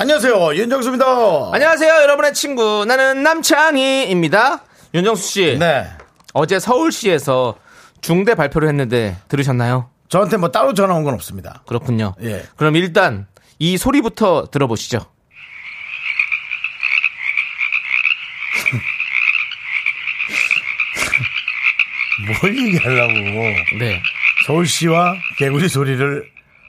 안녕하세요. 윤정수입니다. 안녕하세요, 여러분의 친구. 나는 남창희입니다. 윤정수 씨. 네. 어제 서울시에서 중대 발표를 했는데 들으셨나요? 저한테 뭐 따로 전화 온 건 없습니다. 그렇군요. 예. 그럼 일단 이 소리부터 들어보시죠. 뭘 얘기하려고. 네. 서울시와 개구리 소리를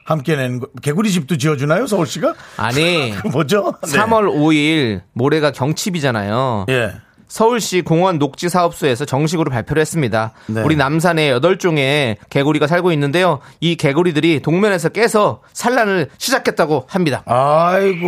함께 낸, 거- 개구리 집도 지어주나요? 서울시가? 아니, 뭐죠? 네. 3월 5일 모레가 경칩이잖아요. 예. 서울시 공원 녹지 사업소에서 정식으로 발표를 했습니다. 네. 우리 남산에 8종의 개구리가 살고 있는데요. 이 개구리들이 동면에서 깨서 산란을 시작했다고 합니다. 아이고.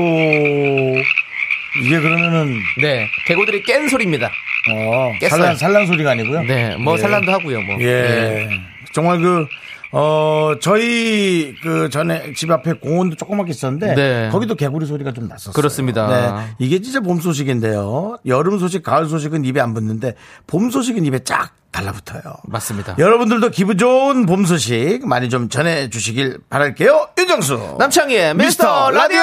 이게 그러면은, 네. 개구리들이 깬 소리입니다. 어, 깼어요. 산란, 산란 소리가 아니고요? 네. 뭐 예. 산란도 하고요. 뭐. 예. 정말 그, 어, 저희 그 전에 집 앞에 공원도 조그맣게 있었는데 네. 거기도 개구리 소리가 좀 났었어요. 그렇습니다. 네. 이게 진짜 봄 소식인데요. 여름 소식, 가을 소식은 입에 안 붙는데 봄 소식은 입에 쫙 달라붙어요. 맞습니다. 여러분들도 기분 좋은 봄 소식 많이 좀 전해 주시길 바랄게요. 윤정수. 남창희의 미스터 라디오!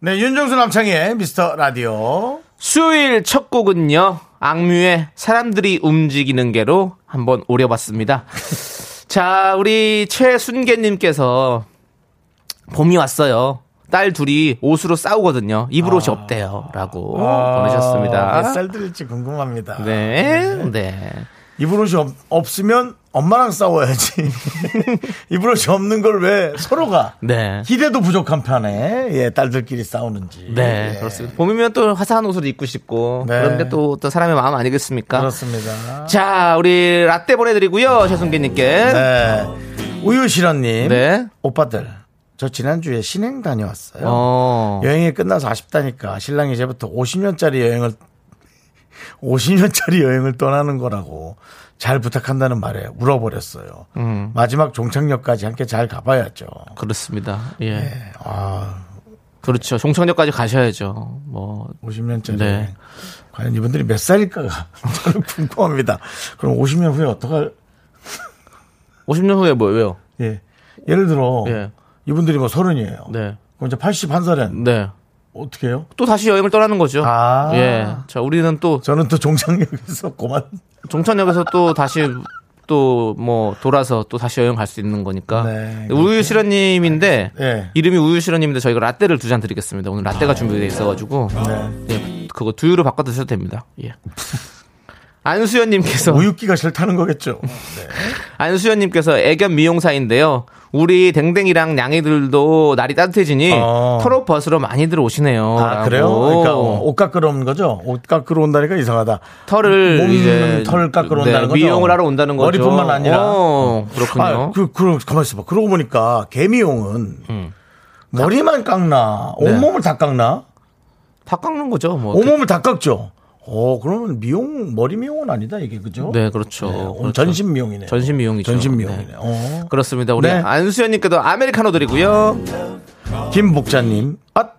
네, 윤정수 남창희의 미스터 라디오. 수요일 첫 곡은요, 악뮤의 사람들이 움직이는 게로 한번 오려봤습니다. 자, 우리 최순계님께서 봄이 왔어요. 딸 둘이 옷으로 싸우거든요. 입을 옷이 없대요. 라고 보내셨습니다. 아, 몇살 들일지 궁금합니다. 네, 네. 입을 옷이 없, 없으면 엄마랑 싸워야지. 입을 옷이 없는 걸 왜 서로가 네. 기대도 부족한 편에 예, 딸들끼리 싸우는지. 네, 예, 그렇습니다. 봄이면 또 화사한 옷을 입고 싶고, 네. 그런 게 또, 또 사람의 마음 아니겠습니까? 그렇습니다. 자, 우리 라떼 보내드리고요, 최순계님께. 네. 우유실언님. 네. 오빠들. 저 지난주에 신행 다녀왔어요. 어. 여행이 끝나서 아쉽다니까 신랑이 이제부터 50년짜리 여행을 50년짜리 여행을 떠나는 거라고 잘 부탁한다는 말에 울어버렸어요. 음. 마지막 종착역까지 함께 잘 가봐야죠. 그렇습니다. 예. 아, 그렇죠. 종착역까지 가셔야죠. 뭐 50년짜리 네. 과연 이분들이 몇 살일까가 저는 궁금합니다. 그럼 50년 후에 어떡할, 50년 후에 뭐 왜요? 예. 예를 들어, 예. 이분들이 뭐 서른이에요. 네. 그럼 이제 81살엔 네. 어떻게 해요? 또 다시 여행을 떠나는 거죠. 아. 예. 자, 우리는 또 저는 또 종착역에서 그만. 종착역에서 또 다시 또 뭐 돌아서 또 다시 여행 갈 수 있는 거니까. 네, 우유실현님인데 예. 이름이 우유실현님인데 저희가 라떼를 두 잔 드리겠습니다. 오늘 라떼가 준비되어 있어가지고 네. 예, 그거 두유로 바꿔 드셔도 됩니다. 예. 안수현님께서 우유기가 싫다는 거겠죠. 안수현님께서 애견 미용사인데요. 우리 댕댕이랑 냥이들도 날이 따뜻해지니 어. 털옷 벗으러 많이들 오시네요. 아. 그래요? 그러니까 옷 깎으러 온 거죠? 옷 깎으러 온다니까 이상하다. 털을 몸 이제 털 깎으러 네, 온다는 거죠? 미용을 하러 온다는 거죠. 머리뿐만 아니라. 어, 그렇군요. 아, 그, 그, 가만 있어 봐. 그러고 보니까 개미용은 머리만 깎나? 네. 온몸을 다 깎나? 다 깎는 거죠. 뭐. 온몸을 다 깎죠? 어, 그러면 미용, 머리 미용은 아니다, 이게, 그죠? 네, 그렇죠. 네, 그렇죠. 전신 미용이네. 전신 미용이죠. 전신 미용이네. 네. 어. 그렇습니다. 우리 네. 안수현님께도 아메리카노 드리고요. 김복자님, 아,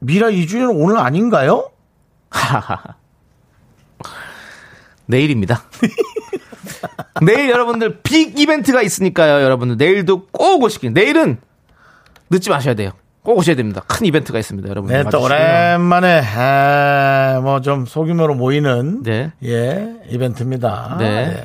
미라 2주년 오늘 아닌가요? 내일입니다. 내일 여러분들 빅 이벤트가 있으니까요. 여러분들 내일도 꼭 오시길. 내일은 늦지 마셔야 돼요. 꼭 오셔야 됩니다. 큰 이벤트가 있습니다, 여러분. 네, 또 오랜만에, 아, 뭐좀 소규모로 모이는, 네. 예, 이벤트입니다. 네. 예.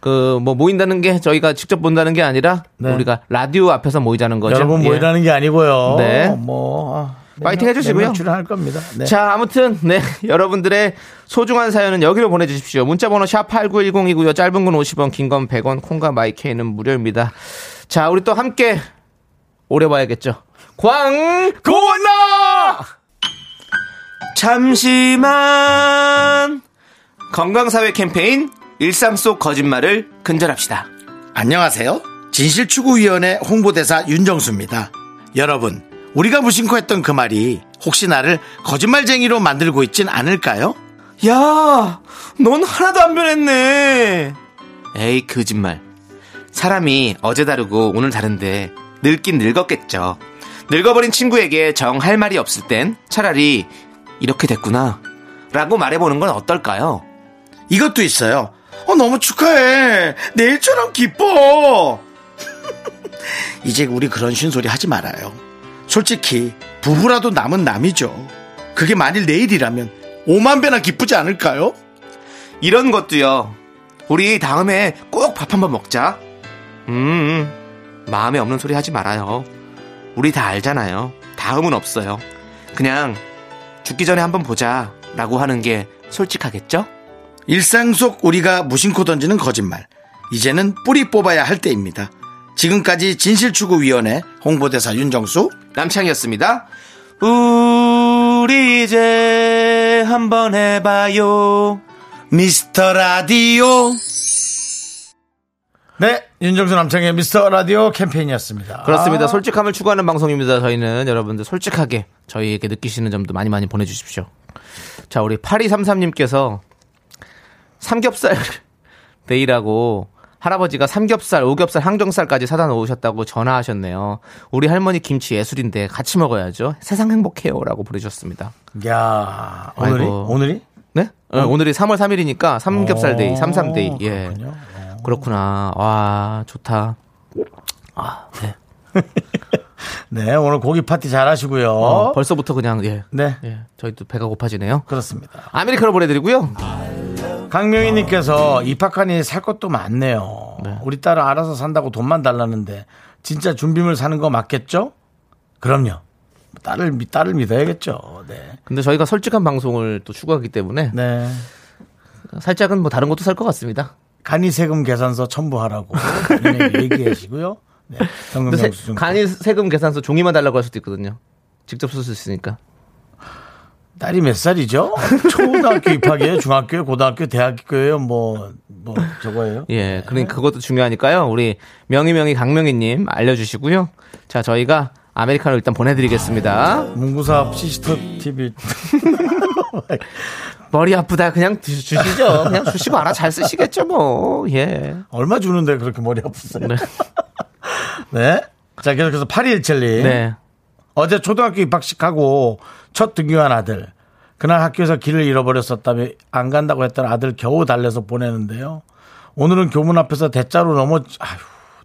그뭐 모인다는 게 저희가 직접 본다는 게 아니라 네. 우리가 라디오 앞에서 모이자는 거죠. 여러분 예. 모이라는 게 아니고요. 네. 뭐, 아, 파이팅 해주시고요. 출연할 겁니다. 네. 자, 아무튼, 네. 여러분들의 소중한 사연은 여기로 보내주십시오. 문자번호 샵 8910이고요. 짧은 건 50원, 긴 건 100원, 콩과 마이케이는 무료입니다. 자, 우리 또 함께 오래 봐야겠죠. 광고나! 잠시만. 건강사회 캠페인 일상 속 거짓말을 근절합시다. 안녕하세요. 진실추구위원회 홍보대사 윤정수입니다. 여러분, 우리가 무심코 했던 그 말이 혹시 나를 거짓말쟁이로 만들고 있진 않을까요? 야, 넌 하나도 안 변했네. 에이, 거짓말. 사람이 어제 다르고 오늘 다른데 늙긴 늙었겠죠. 늙어버린 친구에게 정 할 말이 없을 땐 차라리 이렇게 됐구나. 라고 말해보는 건 어떨까요? 이것도 있어요. 어, 너무 축하해. 내일처럼 기뻐. 이제 우리 그런 쉰소리 하지 말아요. 솔직히 부부라도 남은 남이죠. 그게 만일 내일이라면 5만 배나 기쁘지 않을까요? 이런 것도요. 우리 다음에 꼭 밥 한번 먹자. 음, 마음에 없는 소리 하지 말아요. 우리 다 알잖아요. 다음은 없어요. 그냥 죽기 전에 한번 보자. 라고 하는 게 솔직하겠죠? 일상 속 우리가 무심코 던지는 거짓말. 이제는 뿌리 뽑아야 할 때입니다. 지금까지 진실추구위원회 홍보대사 윤정수 남창이었습니다. 우리 이제 한번 해봐요. 미스터 라디오 네 윤정수 남창의 미스터 라디오 캠페인이었습니다. 그렇습니다. 솔직함을 추구하는 방송입니다. 저희는 여러분들 솔직하게 저희에게 느끼시는 점도 많이 많이 보내주십시오. 자, 우리 8233님께서 삼겹살 데이라고 할아버지가 삼겹살, 오겹살, 항정살까지 사다 놓으셨다고 전화하셨네요. 우리 할머니 김치 예술인데 같이 먹어야죠. 세상 행복해요라고 보내주셨습니다. 야 오늘이 아이고. 오늘이 네? 어, 오늘이 3월 3일이니까 삼겹살 데이, 오, 삼삼 데이. 예. 그렇군요. 그렇구나. 와, 좋다. 아, 네. 네 오늘 고기 파티 잘 하시고요. 어, 벌써부터 그냥 예. 네 예. 저희도 배가 고파지네요. 그렇습니다. 아메리카노 보내드리고요. 강명희님께서 입학하니 살 것도 많네요. 우리 딸은 알아서 산다고 돈만 달라는데 진짜 준비물 사는 거 맞겠죠? 그럼요. 딸을 믿- 딸을 믿어야겠죠. 네. 근데 저희가 솔직한 방송을 또 추구하기 때문에 네. 살짝은 뭐 다른 것도 살 것 같습니다. 간이 세금 계산서 첨부하라고 얘기하시고요. 네. 세-. 간이 세금 계산서 종이만 달라고 할 수도 있거든요. 직접 쓸 수 있으니까. 딸이 몇 살이죠? 초등학교 입학이에요? 중학교요? 고등학교? 대학교예요? 뭐, 뭐, 저거예요? 예, 그러니까 그것도 중요하니까요. 우리 명희명희 강명희님 알려주시고요. 자, 저희가 아메리카노 일단 보내드리겠습니다. 문구사업 시스터 TV. 머리 아프다 그냥 주- 주시죠. 그냥 주시고 알아 잘 쓰시겠죠 뭐. 예. 얼마 주는데 그렇게 머리 아프세요? 네. 네. 자, 계속해서 8217님. 네. 어제 초등학교 입학식하고 첫 등교한 아들. 그날 학교에서 길을 잃어버렸었다며 안 간다고 했던 아들 겨우 달래서 보내는데요. 오늘은 교문 앞에서 대자로 넘어, 아휴,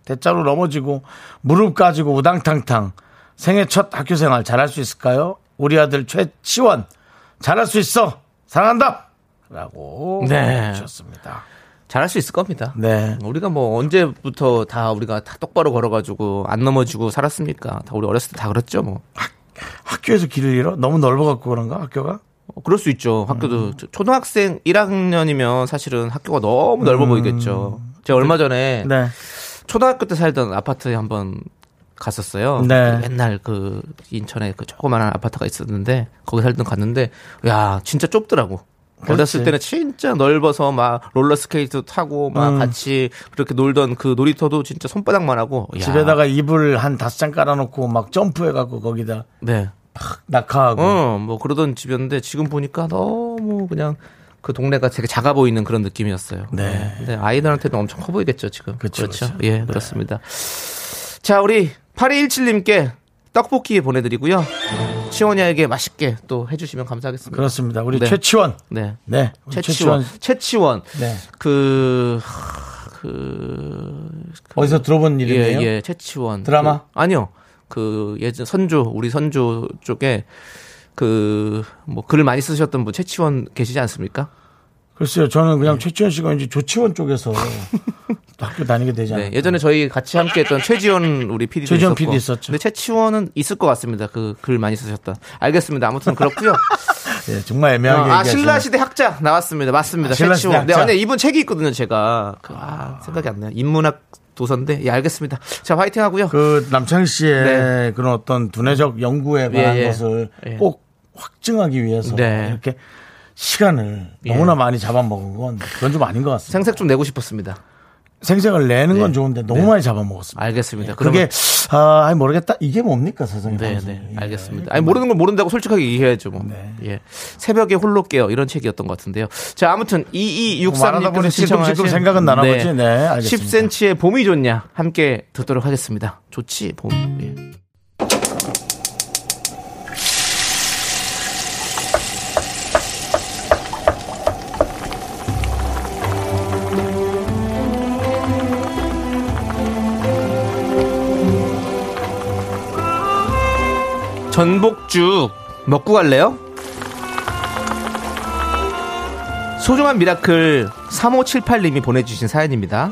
대자로 넘어지고 무릎 까지고 우당탕탕. 생애 첫 학교 생활 잘할 수 있을까요? 우리 아들 최치원. 잘할 수 있어. 사랑한다. 라고. 네. 주셨습니다. 잘할 수 있을 겁니다. 네. 우리가 뭐 언제부터 다 우리가 다 똑바로 걸어가지고 안 넘어지고 살았습니까? 다 우리 어렸을 때 다 그랬죠 뭐. 학교에서 길을 잃어? 너무 넓어갖고 그런가? 학교가? 어, 그럴 수 있죠. 학교도 초- 초등학생 1학년이면 사실은 학교가 너무 넓어 보이겠죠. 제가 얼마 전에 네. 초등학교 때 살던 아파트에 한번 갔었어요. 네. 그 옛날 그 인천에 그 조그만한 아파트가 있었는데 거기 살던 갔는데 야 진짜 좁더라고. 어렸을 그렇지. 때는 진짜 넓어서 막 롤러스케이트 타고 막 음. 같이 그렇게 놀던 그 놀이터도 진짜 손바닥만 하고 야, 집에다가 이불 한 다섯 장 깔아놓고 막 점프해갖고 거기다 네. 낙하하고. 어, 뭐 그러던 집이었는데 지금 보니까 너무 그냥 그 동네가 되게 작아 보이는 그런 느낌이었어요. 네. 근데 아이들한테는 엄청 커 보이겠죠, 지금. 그쵸, 렇죠 그쵸. 예, 그렇습니다. 자, 우리 8217님께 떡볶이 보내드리고요. 치원이에게 맛있게 또 해주시면 감사하겠습니다. 그렇습니다. 우리 네. 최치원. 네. 네. 최치원. 최치원. 네. 그, 하, 그, 어디서 들어본 예, 이름이에요? 예, 최치원. 드라마? 그, 아니요. 그 예전 선조 우리 선조 쪽에 그 뭐 글을 많이 쓰셨던 분 최치원 계시지 않습니까? 글쎄요. 저는 그냥 최치원 씨가 이제 조치원 쪽에서 또 학교 다니게 되지 않아요? 네, 예전에 저희 같이 함께했던 최지원 우리 PD도 최지원. PD 있었죠. 근데 최치원은 있을 것 같습니다. 그 글 많이 쓰셨던. 알겠습니다. 아무튼 그렇고요. 예, 정말 애매하게 아, 얘기하시네요. 신라 시대 학자 나왔습니다. 맞습니다. 아, 신라시대 최치원. 네. 아니, 이분 책이 있거든요. 제가 그, 아, 생각이 안 나요. 인문학 도서인데, 예, 알겠습니다. 자, 화이팅 하고요. 그 남창희 씨의 네. 그런 어떤 두뇌적 연구에 관한 예, 예. 것을 예. 꼭 확증하기 위해서 네. 이렇게 시간을 예. 너무나 많이 잡아먹은 건 그건 좀 아닌 것 같습니다. 생색 좀 내고 싶었습니다. 생생을 내는 건 좋은데 너무 많이 잡아먹었습니다. 알겠습니다. 그게 아, 아니 모르겠다. 이게 뭡니까 세상에. 네, 방송이. 네, 알겠습니다. 아니 모르는 걸 모른다고 솔직하게 얘기해야죠. 뭐. 네. 예, 새벽에 홀로 깨요 이런 책이었던 것 같은데요. 자, 아무튼 말하다 보니 2263님께서 찔끔찔끔 신청하신 생각은 나나 보지. 네, 알겠습니다. 10cm의 봄이 좋냐 함께 듣도록 하겠습니다. 좋지 봄. 예. 전복죽 먹고 갈래요? 소중한 미라클 3578님이 보내주신 사연입니다.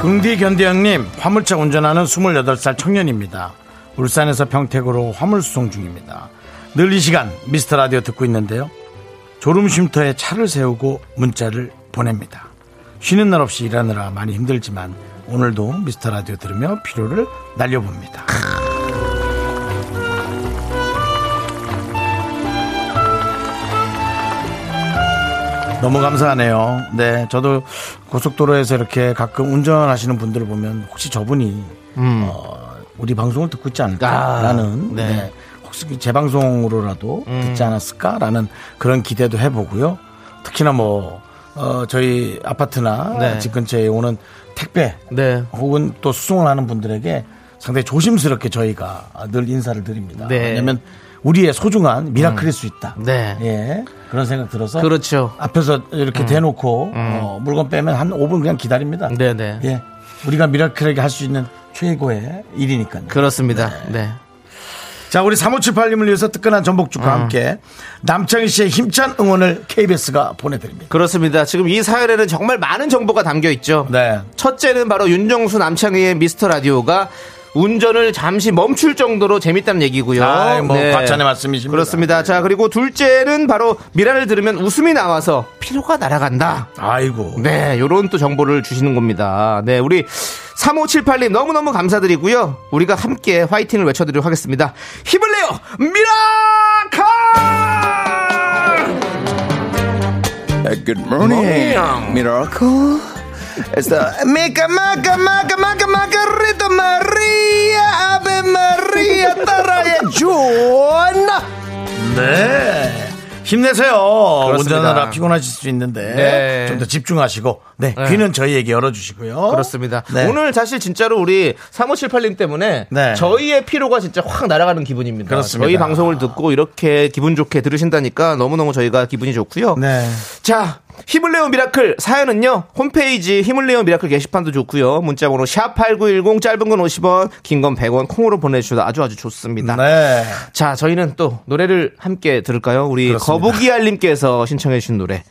긍디 견디 형님, 화물차 운전하는 28살 청년입니다. 울산에서 평택으로 화물 수송 중입니다. 늘 이 시간 미스터 라디오 듣고 있는데요. 졸음 쉼터에 차를 세우고 문자를 보냅니다. 쉬는 날 없이 일하느라 많이 힘들지만 오늘도 미스터 라디오 들으며 피로를 날려봅니다. 너무 감사하네요. 네, 저도 고속도로에서 이렇게 가끔 운전하시는 분들을 보면 혹시 저분이 어, 우리 방송을 듣고 있지 않을까라는 음. 아, 네. 음. 네. 혹시 제 방송으로라도 듣지 않았을까라는 그런 기대도 해보고요. 특히나 뭐 어, 저희 아파트나 네. 집 근처에 오는 택배 네. 혹은 또 수송을 하는 분들에게 상당히 조심스럽게 저희가 늘 인사를 드립니다. 네. 왜냐하면 우리의 소중한 미라클일 수 있다. 네. 예. 그런 생각 들어서 그렇죠. 앞에서 이렇게 대놓고 어, 물건 빼면 한 5분 그냥 기다립니다. 네네. 예. 우리가 미라클에게 할 수 있는 최고의 일이니까요. 그렇습니다. 네. 자, 우리 3578님을 위해서 뜨끈한 전복죽과 함께 남창희 씨의 힘찬 응원을 KBS가 보내드립니다. 그렇습니다. 지금 이 사연에는 정말 많은 정보가 담겨 있죠. 네. 첫째는 바로 윤정수 남창희의 미스터 라디오가 운전을 잠시 멈출 정도로 재밌다는 얘기고요. 아이, 뭐 과찬의 말씀이십니다. 그렇습니다. 자, 그리고 둘째는 바로 미라를 들으면 웃음이 나와서 피로가 날아간다. 아이고. 네, 요런 또 정보를 주시는 겁니다. 네, 우리 3578님 너무너무 감사드리고요. 우리가 함께 화이팅을 외쳐드리도록 하겠습니다. 힘을 내요! 미라클! Good morning, Miracle. The Mica Maca Maca Maca Margarita Maria Ave Maria 따라해 존나 네. 힘내세요. 그렇습니다. 운전하느라 피곤하실 수 있는데 네. 좀더 집중하시고 네, 네. 귀는 저희에게 열어주시고요. 그렇습니다. 네. 오늘 사실 진짜로 우리 3578님 때문에 네. 저희의 피로가 진짜 확 날아가는 기분입니다. 그렇습니다. 저희 방송을 듣고 이렇게 기분 좋게 들으신다니까 너무너무 저희가 기분이 좋고요. 네. 자, 힘을 내요 미라클 사연은요. 홈페이지 힘을 내요 미라클 게시판도 좋고요. 문자번호 샵 8910 짧은 건 50원, 긴 건 100원 콩으로 보내주셔도 아주 아주 좋습니다. 네. 자, 저희는 또 노래를 함께 들을까요? 우리 그렇습니다. 거북이알님께서 신청해주신 노래.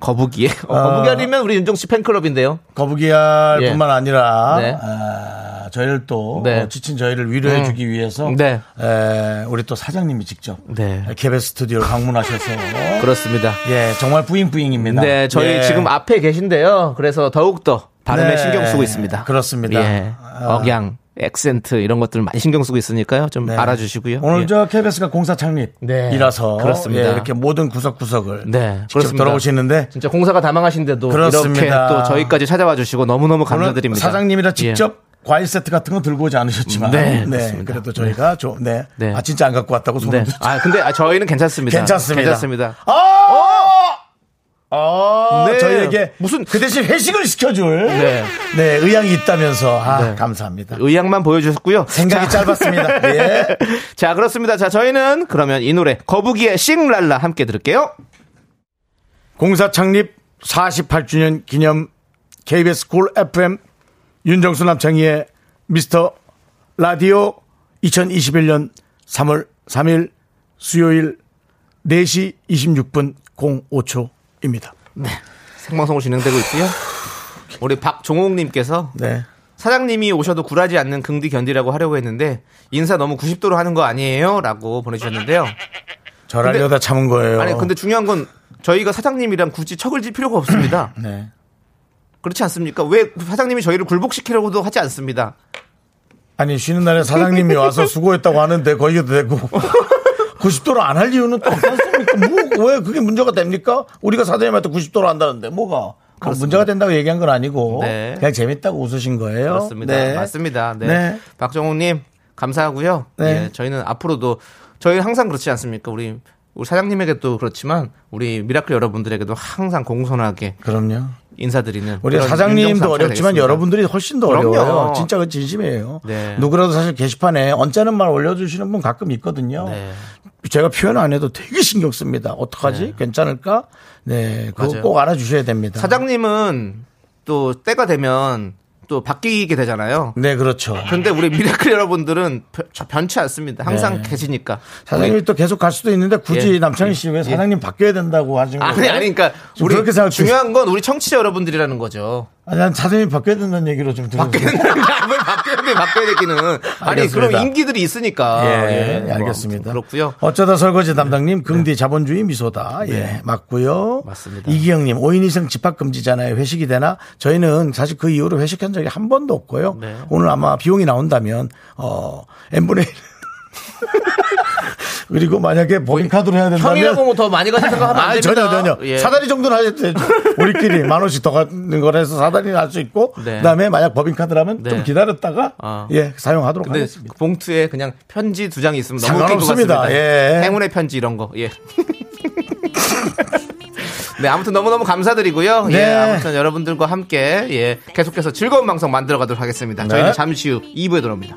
거북이. 어, 거북이 알이면 우리 윤정 씨 팬클럽인데요. 거북이알 예. 뿐만 아니라 네. 아, 저희를 또 네. 어, 지친 저희를 위로해주기 위해서 네. 에, 우리 또 사장님이 직접 네. KBS 스튜디오를 방문하셔서 그렇습니다. 예 정말 뿌잉뿌잉입니다. 네, 저희 예. 지금 앞에 계신데요. 그래서 더욱 더 발음에 네, 신경 쓰고 있습니다. 그렇습니다. 예. 아. 억양, 액센트 이런 것들 많이 신경 쓰고 있으니까요. 좀 네. 알아주시고요. 오늘 예. 저 KBS가 공사 창립이라서 네, 그렇습니다. 예, 이렇게 모든 구석구석을 네, 직접 그렇습니다. 돌아오시는데 진짜 공사가 다망하신데도 그렇습니다. 이렇게 또 저희까지 찾아와 주시고 너무너무 감사드립니다. 사장님이라 예. 직접 과일 세트 같은 거 들고 오지 않으셨지만 네, 그렇습니다. 그래도 저희가 좀 네. 네. 아 진짜 안 갖고 왔다고 소문 네. 아, 근데 아, 저희는 괜찮습니다. 괜찮습니다. 괜찮습니다. 아! 아, 네. 저희에게 무슨- 그 대신 회식을 시켜줄 네. 네. 의향이 있다면서 아 네. 감사합니다. 의향만 보여주셨고요. 생각이 자, 짧았습니다. 예. 자, 그렇습니다. 자, 저희는 그러면 이 노래 거북이의 싱랄라 함께 들을게요. 공사 창립 48주년 기념 KBS 쿨 FM 윤정수 남창희의 미스터 라디오 2021년 3월 3일 수요일 4시 26분 05초 입니다. 생방송으로 진행되고 있고요. 우리 박종옥님께서 네. 사장님이 오셔도 굴하지 않는 긍디 견디라고 하려고 했는데 인사 너무 90도로 하는 거 아니에요? 라고 보내주셨는데요. 절하려다 참은 거예요. 아니 근데 중요한 건 저희가 사장님이랑 굳이 척을 질 필요가 없습니다. 네. 그렇지 않습니까? 왜 사장님이 저희를 굴복시키려고도 하지 않습니다. 아니 쉬는 날에 사장님이 와서 수고했다고 하는데 거기도 되고 90도로 안 할 이유는 또 없지 않습니까? 뭐, 왜 그게 문제가 됩니까? 우리가 사장님한테 90도로 한다는데 뭐가? 그 문제가 된다고 얘기한 건 아니고 네. 그냥 재밌다고 웃으신 거예요. 그렇습니다. 네. 맞습니다. 네. 네. 박정우님 감사하고요. 네. 예, 저희는 앞으로도 저희 항상 그렇지 않습니까? 우리 우리 사장님에게도 그렇지만 우리 미라클 여러분들에게도 항상 공손하게 그럼요. 인사드리는 우리 사장님도 어렵지만 되겠습니다. 여러분들이 훨씬 더 그럼요. 어려워요. 진짜 그 진심이에요. 네. 누구라도 사실 게시판에 언짢은 말 올려주시는 분 가끔 있거든요. 네. 제가 표현 안 해도 되게 신경 씁니다. 어떡하지? 괜찮을까? 네, 그거 맞아요. 꼭 알아주셔야 됩니다. 사장님은 또 때가 되면 또 바뀌게 되잖아요. 네, 그렇죠. 근데 우리 미라클 여러분들은 변- 변치 않습니다. 항상 네. 계시니까. 사장님이 또 계속 갈 수도 있는데 굳이 예. 남창희 씨 왜 사장님 바뀌어야 된다고 하시는 거예요? 아니 아니 그러니까 좀 우리 그렇게 생각 중요한 건 우리 청취자 여러분들이라는 거죠. 아니, 난 사장님이 바뀌어야 된다는 얘기로 좀 들었어요. 왜 바뀌어야 돼 바뀌어야 되기는 아니. 그럼 인기들이 있으니까 예, 뭐 알겠습니다. 그렇고요. 어쩌다 설거지 담당님, 긍디 자본주의 미소다. 예, 맞고요. 네. 맞습니다. 이기영님, 5인 이상 집합금지잖아요. 회식이 되나? 저희는 사실 그 이후로 회식한 적이 한 번도 없고요. 네. 오늘 아마 비용이 나온다면, 어, n분의 1. 그리고 만약에 법인카드로 해야 된다면. 형이라고 뭐 더 많이 가진 생각하면 안 아, 됩니다. 전혀, 전혀. 예. 사다리 정도는 하셔도 되죠. 우리끼리 만 원씩 더 가는 거라서 사다리는 할수 있고. 네. 그 다음에 만약 법인카드라면 네. 좀 기다렸다가, 아. 예, 사용하도록 근데 하겠습니다. 그 봉투에 그냥 편지 두장 있으면 너무 상관없습니다. 예. 행운의 편지 이런 거. 예. 네, 아무튼 너무너무 감사드리고요. 네. 예, 아무튼 여러분들과 함께 예, 계속해서 즐거운 방송 만들어 가도록 하겠습니다. 네. 저희는 잠시 후 2부에 돌아옵니다.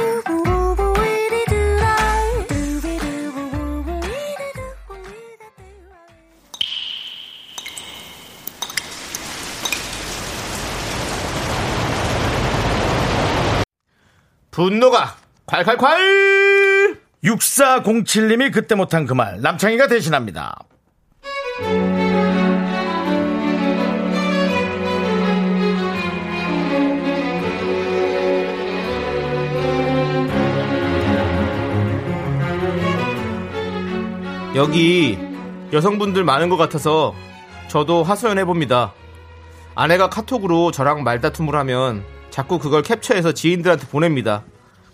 분노가 콸콸콸! 6407님이 그때 못한 그 말, 남창희가 대신합니다. 여기 여성분들 많은 것 같아서 저도 하소연해 봅니다. 아내가 카톡으로 저랑 말다툼을 하면 자꾸 그걸 캡처해서 지인들한테 보냅니다.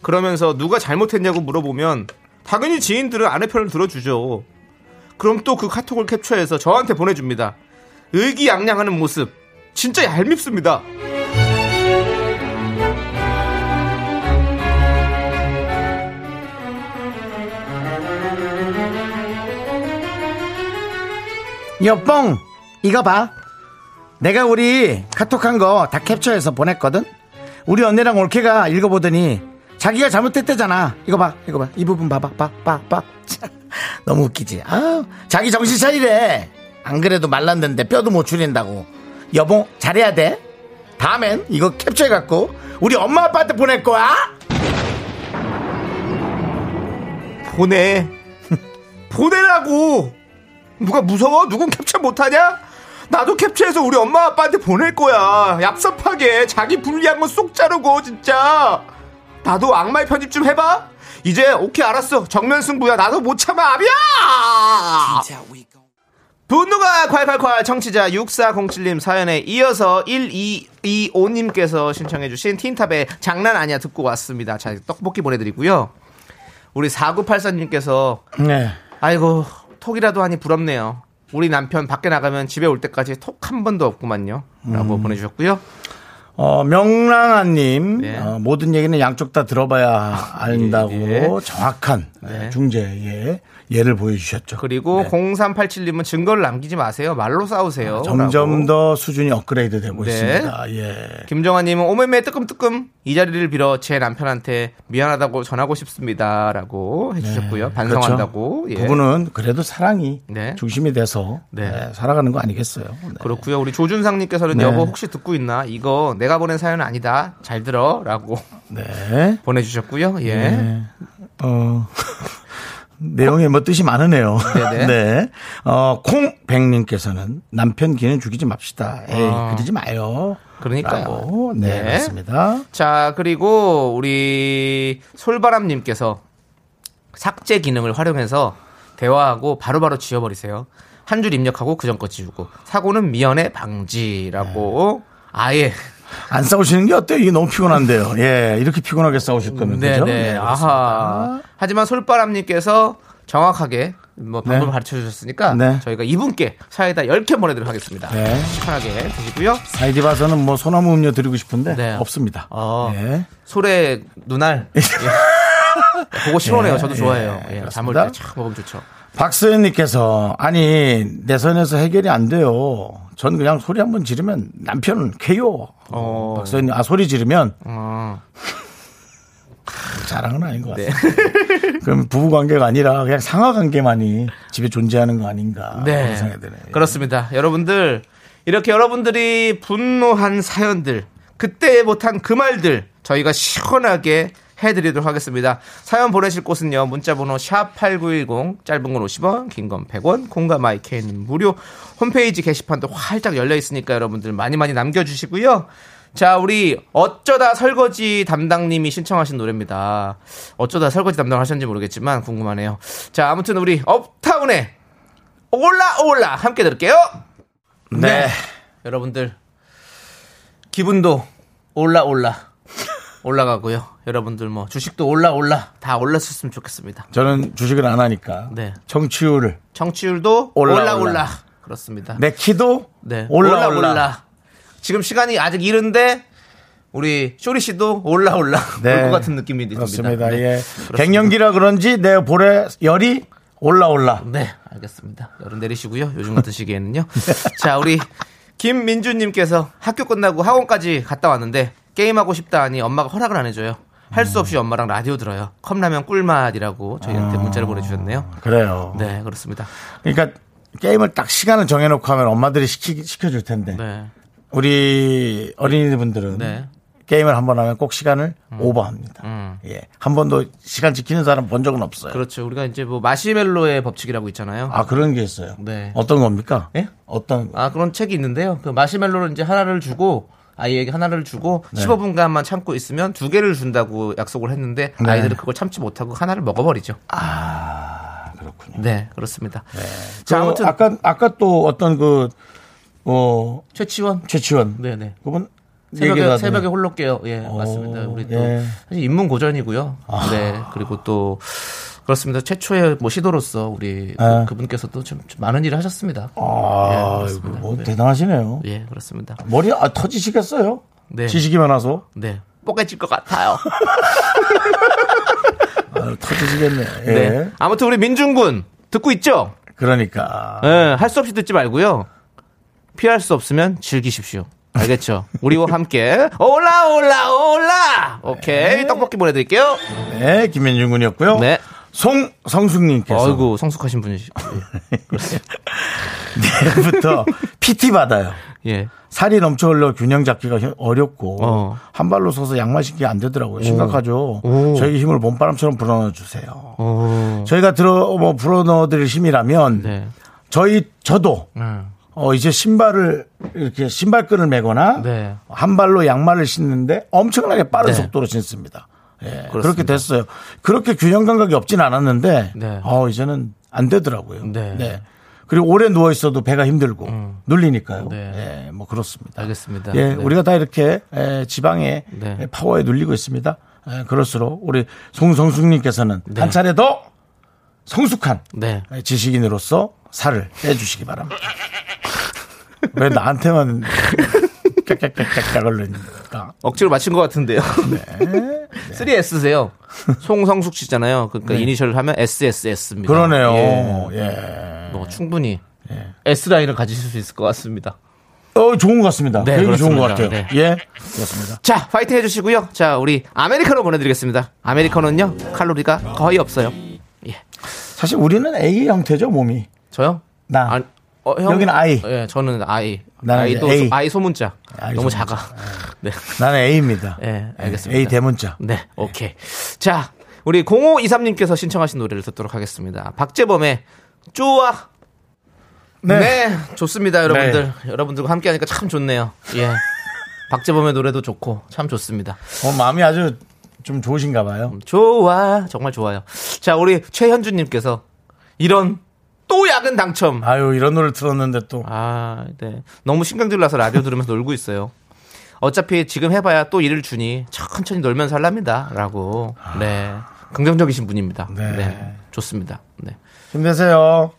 그러면서 누가 잘못했냐고 물어보면 당연히 지인들은 아내 편을 들어주죠. 그럼 또 그 카톡을 캡처해서 저한테 보내줍니다. 의기양양하는 모습 진짜 얄밉습니다. 여뽕, 이거 봐. 내가 우리 카톡한 거 다 캡처해서 보냈거든? 우리 언니랑 올케가 읽어보더니 자기가 잘못했대잖아. 이거 봐, 이거 봐. 이 부분 봐봐, 봐, 봐, 봐. 참, 너무 웃기지. 아, 자기 정신 차리래. 안 그래도 말랐는데 뼈도 못 추린다고. 여봉, 잘해야 돼. 다음엔 이거 캡처해갖고 우리 엄마 아빠한테 보낼 거야? 보내. 보내라고. 누가 무서워? 누군 캡처 못하냐? 나도 캡처해서 우리 엄마 아빠한테 보낼 거야. 얍삽하게 자기 불리한 건 쏙 자르고 진짜. 나도 악마의 편집 좀 해봐. 이제 오케이 알았어. 정면 승부야. 나도 못 참아. 아비야. 분노가 콸콸콸 청취자 6407님 사연에 이어서 1225님께서 신청해 주신 틴탑의 장난 아니야 듣고 왔습니다. 자, 떡볶이 보내드리고요. 우리 4984님께서 네. 아이고 톡이라도 하니 부럽네요. 우리 남편 밖에 나가면 집에 올 때까지 톡 한 번도 없구만요. 라고 음. 보내주셨고요. 어, 명랑아님, 네. 어, 모든 얘기는 양쪽 다 들어봐야 안다고 예. 정확한 네. 중재의 예를 보여주셨죠. 그리고 네. 0387님은 증거를 남기지 마세요. 말로 싸우세요. 점점 라고. 더 수준이 업그레이드 되고 네. 있습니다. 예. 김정아님은 오메메 뜨끔뜨끔 이 자리를 빌어 제 남편한테 미안하다고 전하고 싶습니다 라고 해주셨고요. 반성한다고. 예. 그렇죠. 부부는 그래도 사랑이 네. 중심이 돼서 네. 네, 살아가는 거 아니겠어요. 네. 그렇고요. 우리 조준상님께서는 네. 여보 혹시 듣고 있나? 이거 내가 보낸 사연은 아니다. 잘 들어 라고 네. 보내주셨고요. 예. 네. 어, 내용에 뭐 뜻이 많으네요. 네. 어, 콩백님께서는 남편 기는 죽이지 맙시다. 에이, 아. 그러지 마요. 그러니까요. 라고. 네, 네. 맞습니다. 자, 그리고 우리 솔바람님께서 삭제 기능을 활용해서 대화하고 바로바로 지워버리세요. 한 줄 입력하고 그 전 거 지우고 사고는 미연의 방지라고 네. 아예 안 싸우시는 게 어때요? 이게 너무 피곤한데요. 예, 이렇게 피곤하게 싸우실 거면. 그죠? 네네 네, 아하 하지만 솔바람님께서 정확하게 뭐 방법을 네. 가르쳐 주셨으니까 네. 저희가 이분께 사이다 10개 보내드리도록 하겠습니다. 네. 시원하게 드시고요. 사이디 봐서는 뭐 소나무 음료 드리고 싶은데 네. 없습니다. 어, 예. 소래 눈알 예. 그거 싫어해요. 예, 저도 좋아해요. 예, 예, 잠올 그렇습니다. 때참 먹으면 좋죠. 박서연님께서 아니 내 선에서 해결이 안 돼요. 전 그냥 소리 한번 지르면 남편은 캐요. 어. 박서연님 아 소리 지르면 어. 자랑은 아닌 것 네. 같아요. 그럼 부부 관계가 아니라 그냥 상하 관계만이 집에 존재하는 거 아닌가 네. 생각이 드네요. 예. 그렇습니다. 여러분들 이렇게 여러분들이 분노한 사연들 그때 못한 그 말들 저희가 시원하게 해드리도록 하겠습니다. 사연 보내실 곳은요. 문자번호 샵8910 짧은 건 50원 긴 건 100원 콩과 마이케이는 무료 홈페이지 게시판도 활짝 열려 있으니까 여러분들 많이 많이 남겨주시고요. 자 우리 어쩌다 설거지 담당님이 신청하신 노래입니다. 어쩌다 설거지 담당을 하셨는지 모르겠지만 궁금하네요. 자 아무튼 우리 업타운의 올라 올라 함께 들을게요. 네. 여러분들 기분도 올라 올라 올라가고요. 여러분들 뭐 주식도 올라 올라 다 올랐으면 좋겠습니다. 저는 주식을 안 하니까 네. 청취율 청취율도 올라, 올라 올라, 올라. 그렇습니다. 내 키도 네. 올라 올라. 지금 시간이 아직 이른데 우리 쇼리 씨도 올라 올라 올것 같은 느낌이 듭니다. 그렇습니다. 네. 예. 그렇습니다. 갱년기라 그런지 내 볼에 열이 올라 올라. 네, 알겠습니다. 열은 내리시고요. 요즘 같은 시기에는요. 자, 우리 김민주님께서 학교 끝나고 학원까지 갔다 왔는데 게임하고 싶다 하니 엄마가 허락을 안 해줘요. 할수 없이 엄마랑 라디오 들어요. 컵라면 꿀맛이라고 저희한테 문자를 보내주셨네요. 그래요. 네, 그렇습니다. 그러니까 게임을 딱 시간을 정해놓고 하면 엄마들이 시키, 시켜줄 텐데 네, 우리 어린이분들은 네. 게임을 한 번 하면 꼭 시간을 오버합니다. 음. 예, 한 번도 시간 지키는 사람 본 적은 없어요. 그렇죠. 우리가 이제 뭐 마시멜로의 법칙이라고 있잖아요. 아 그런 게 있어요. 네. 어떤 겁니까? 예? 어떤 아 그런 책이 있는데요. 그 마시멜로를 이제 하나를 주고 아이에게 하나를 주고 15분간만 참고 있으면 두 개를 준다고 약속을 했는데 네. 아이들은 그걸 참지 못하고 하나를 먹어버리죠. 아 그렇군요. 네, 그렇습니다. 자 자, 아무튼 아까 아까 또 어떤 그 어, 최치원. 최치원 네네. 그분 새벽에 얘기가 새벽에 네. 홀로 깨요. 예, 오, 맞습니다. 우리 또 예. 사실 인문 고전이고요. 아. 네, 그리고 또 그렇습니다. 최초의 뭐 시도로서 우리 아. 그분께서도 좀, 좀 많은 일을 하셨습니다. 아, 예. 뭐 네. 대단하시네요. 예, 그렇습니다. 머리 아, 터지시겠어요? 네. 지식이 많아서 네. 뽀개질 것 같아요. 아, 터지시겠네. 예. 네. 아무튼 우리 민중군 듣고 있죠? 그러니까 예, 할 수 없이 듣지 말고요. 피할 수 없으면 즐기십시오. 알겠죠? 우리와 함께 올라 올라 올라. 오케이 떡볶이 보내드릴게요. 네, 김현중 군이었고요. 네. 송성숙님께서 아이고 성숙하신 분이시. 내일부터 PT 받아요. 예. 살이 넘쳐 흘러 균형 잡기가 힘- 어렵고 어. 한 발로 서서 양말 신기 안 되더라고요. 심각하죠. 오. 저에게 힘을 몸바람처럼 불어넣어 주세요. 오. 저희가 들어 뭐 불어넣어 드릴 힘이라면 네. 저희 저도 음. 어 이제 신발을 이렇게 신발끈을 매거나 네. 한 발로 양말을 신는데 엄청나게 빠른 네. 속도로 신습니다. 예, 그렇습니다. 그렇게 됐어요. 그렇게 균형 감각이 없진 않았는데, 네. 어, 이제는 안 되더라고요. 네. 음. 그리고 오래 누워 있어도 배가 힘들고 눌리니까요. 네. 예, 뭐 그렇습니다. 알겠습니다. 예, 네. 우리가 다 이렇게 에, 지방의 네. 에, 파워에 눌리고 있습니다. 에, 그럴수록 우리 송성숙님께서는 네. 한 차례 더 성숙한 네. 에, 지식인으로서 살을 빼주시기 바랍니다. 왜 나한테만 깍깍깍깍 걸리니까. 억지로 맞힌 것 같은데요. 네. 3S세요. 송성숙 씨잖아요. 그러니까 이니셜을 하면 SSS입니다. 그러네요. 예. 예. 뭐 충분히 S 라인을 가지실 수 있을 것 같습니다. 어, 좋은 것 같습니다. 네, 좋은 것. 같아요. 네. 예. 그렇습니다. 자, 파이팅 해주시고요. 자, 우리 아메리카노 보내드리겠습니다. 아메리카노는요 칼로리가 거의 없어요. 예, 사실 우리는 A 형태죠, 몸이. 저요? 나. 아니, 어, 형? 여기는 I. 예, 저는 I. 나는 아이도 I 소문자. I 너무 소문자. 작아. 네. 나는 A입니다. 예, 알겠습니다. A 대문자. 네, 오케이. 자, 우리 0523님께서 신청하신 노래를 듣도록 하겠습니다. 박재범의 쪼아. 네. 좋습니다, 여러분들. 여러분들과 함께 하니까 참 좋네요. 예. 박재범의 노래도 좋고 참 좋습니다. 어, 마음이 아주 좀 좋으신가 봐요. 좋아. 정말 좋아요. 자, 우리 최현주 님께서 이런 또 야근 당첨. 아유, 이런 노래 틀었는데 또. 아, 네. 너무 신경질 나서 라디오 들으면서 놀고 있어요. 어차피 지금 해봐야 또 일을 주니 천천히 놀면서 할랍니다. 라고. 네. 긍정적이신 분입니다. 네. 네. 좋습니다. 네. 힘내세요.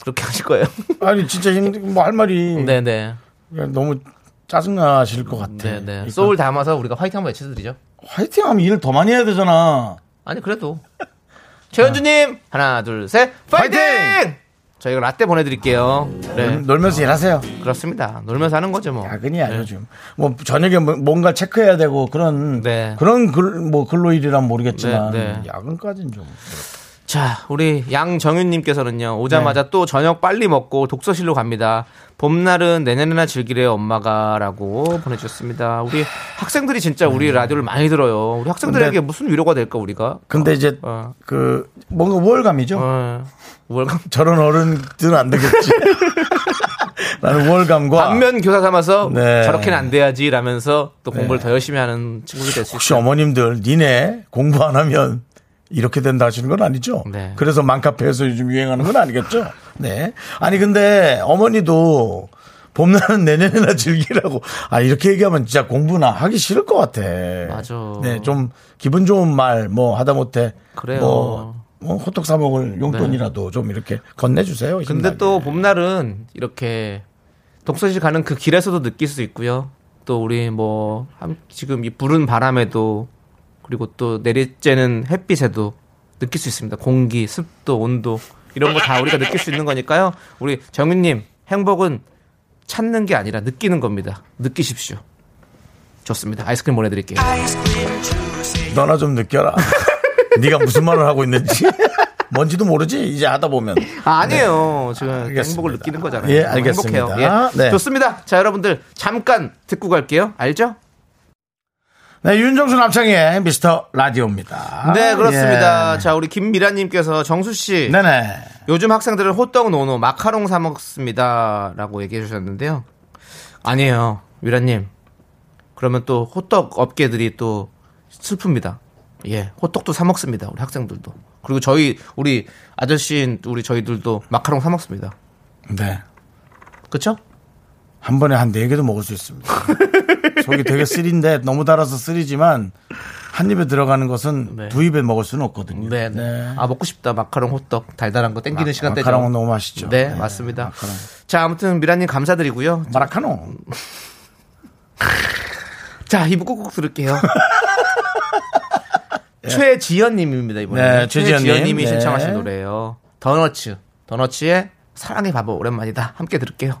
그렇게 하실 거예요. 아니, 진짜 힘, 뭐할 말이. 네네. 그냥 너무 짜증나실 것 같아. 네네. 그러니까 소울 담아서 우리가 화이팅 한번 외쳐드리죠. 화이팅 하면 일을 더 많이 해야 되잖아. 아니, 그래도. 최현주님, 하나, 둘, 셋, 파이팅! 파이팅! 저희가 라떼 보내드릴게요. 네. 놀- 놀면서 일하세요. 그렇습니다. 놀면서 하는 거죠, 뭐. 야근이야, 요즘. 뭐, 저녁에 뭐- 뭔가 체크해야 되고, 그런, 네. 그런 글, 뭐, 근로일이란 모르겠지만, 네, 네. 야근까지는 좀. 자, 우리 양정윤님께서는요, 오자마자 네. 또 저녁 빨리 먹고 독서실로 갑니다. 봄날은 내년에나 즐기래요, 엄마가. 라고 보내주셨습니다. 우리 학생들이 진짜 우리 라디오를 많이 들어요. 우리 학생들에게 네. 근데- 무슨 위로가 될까, 우리가? 근데 이제, 어. 그, 뭔가 우월감이죠? 어, 우월감. 저런 어른들은 안 되겠지. 나는 우월감과. 반면 교사 삼아서 네. 저렇게는 안 돼야지 라면서 또 공부를 더 열심히 하는 친구들 될수 혹시 있어요. 어머님들, 니네 공부 안 하면 이렇게 된다 하시는 건 아니죠? 네. 그래서 맘카페에서 요즘 유행하는 건 아니겠죠? 네. 아니, 근데 어머니도 봄날은 내년에나 즐기라고. 아, 이렇게 얘기하면 진짜 공부나 하기 싫을 것 같아. 맞아. 네, 좀 기분 좋은 말 뭐 하다 못해. 그래요. 뭐, 뭐 호떡 사 먹을 용돈이라도 좀 이렇게 건네주세요. 근데 힘나게. 또 봄날은 이렇게 독서실 가는 그 길에서도 느낄 수 있고요. 또 우리 뭐 함- 지금 이 부른 바람에도 그리고 또 내리쬐는 햇빛에도 느낄 수 있습니다. 공기, 습도, 온도 이런 거 다 우리가 느낄 수 있는 거니까요. 우리 정윤님 행복은 찾는 게 아니라 느끼는 겁니다. 느끼십시오. 좋습니다. 아이스크림 보내드릴게요. 너나 좀 느껴라. 네가 무슨 말을 하고 있는지. 뭔지도 모르지 이제 하다 보면 아, 아니에요. 지금 알겠습니다. 행복을 느끼는 거잖아요. 예, 알겠습니다. 행복해요. 예. 네. 좋습니다. 자, 여러분들 잠깐 듣고 갈게요. 알죠? 네 윤정수 남창의 미스터 라디오입니다. 네, 그렇습니다. 예. 자, 우리 김미라님께서 정수 씨, 네네. 요즘 학생들은 호떡 노노 마카롱 사 먹습니다 라고 얘기해 주셨는데요. 아니에요, 미라님. 그러면 또 호떡 업계들이 또 슬픕니다. 예, 호떡도 사 먹습니다. 우리 학생들도. 그리고 저희 우리 아저씨인 우리 저희들도 마카롱 사 먹습니다. 네. 그렇죠? 한 번에 한 네 개도 먹을 수 있습니다. 속이 되게 쓰린데 너무 달아서 쓰리지만 한 입에 들어가는 것은 네. 두 입에 먹을 수는 없거든요. 네, 네. 아 먹고 싶다 마카롱 호떡 달달한 거 땡기는 시간대죠. 마카롱은 너무 맛있죠. 네, 맞습니다. 마카롱. 자, 아무튼 미라님 감사드리고요. 마라카노. 자, 이부 꼭꼭 들을게요. 최지연님입니다 이번에. 네, 최지연님. 최지연님이 네. 신청하신 노래예요. 더너츠, 더너츠의 사랑의 바보 오랜만이다. 함께 들을게요.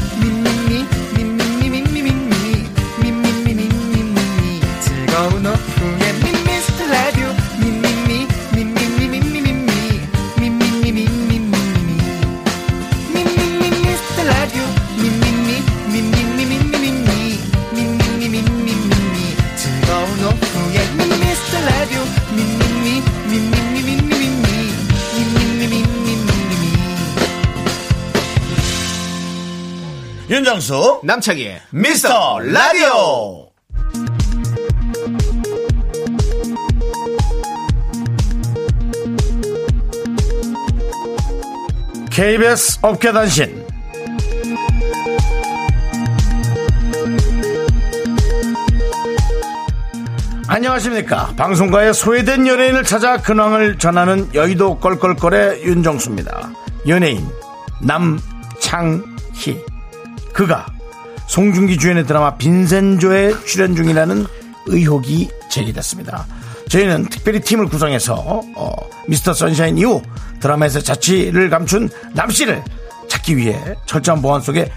윤정수 남창희의 미스터 라디오. KBS 업계단신. 안녕하십니까. 방송가의 소외된 연예인을 찾아 근황을 전하는 여의도 껄껄껄의 윤정수입니다. 연예인 남창희 그가 송중기 주연의 드라마 빈센조에 출연 중이라는 의혹이 제기됐습니다. 저희는 특별히 팀을 구성해서 어, 미스터 선샤인 이후 드라마에서 자취를 감춘 남씨를 찾기 위해 철저한 보안 속에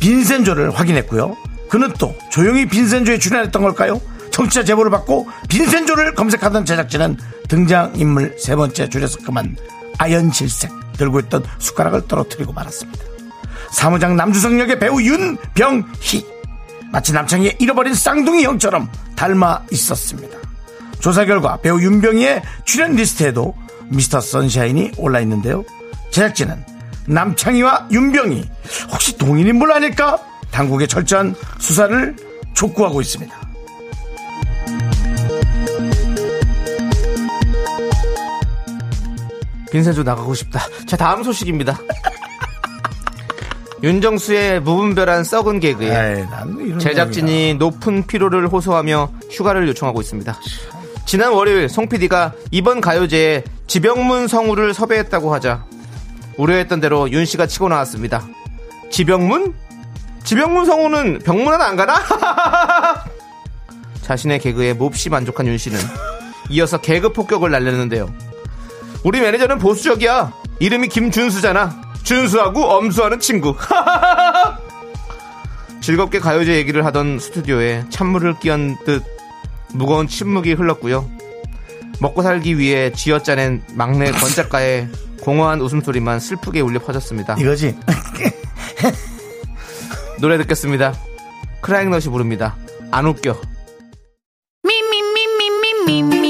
빈센조를 확인했고요. 그는 또 조용히 빈센조에 출연했던 걸까요? 청취자 제보를 받고 빈센조를 검색하던 제작진은 등장인물 세 번째 줄에서 그만 아연실색 들고 있던 숟가락을 떨어뜨리고 말았습니다. 사무장 남주성 역의 배우 윤병희 마치 남창희의 잃어버린 쌍둥이 형처럼 닮아 있었습니다. 조사 결과 배우 윤병희의 출연 리스트에도 미스터 선샤인이 올라 있는데요. 제작진은 남창희와 윤병희 혹시 동일인물 아닐까? 당국의 철저한 수사를 촉구하고 있습니다. 빈센조 나가고 싶다. 자, 다음 소식입니다. 윤정수의 무분별한 썩은 개그에 에이, 제작진이 높은 피로를 호소하며 휴가를 요청하고 있습니다. 지난 월요일 송 PD가 이번 가요제에 지병문 성우를 섭외했다고 하자 우려했던 대로 윤 씨가 치고 나왔습니다. 지병문? 지병문 성우는 병문 하나 안 가나? 자신의 개그에 몹시 만족한 윤 씨는 이어서 개그 폭격을 날렸는데요. 우리 매니저는 보수적이야. 이름이 김준수잖아. 준수하고 엄수하는 친구. 즐겁게 가요제 얘기를 하던 스튜디오에 찬물을 끼얹 듯 무거운 침묵이 흘렀고요. 먹고 살기 위해 쥐어짜낸 막내 권 작가의 공허한 웃음소리만 슬프게 울려 퍼졌습니다. 이거지. 노래 듣겠습니다. 크라잉넛이 부릅니다. 안 웃겨. Me,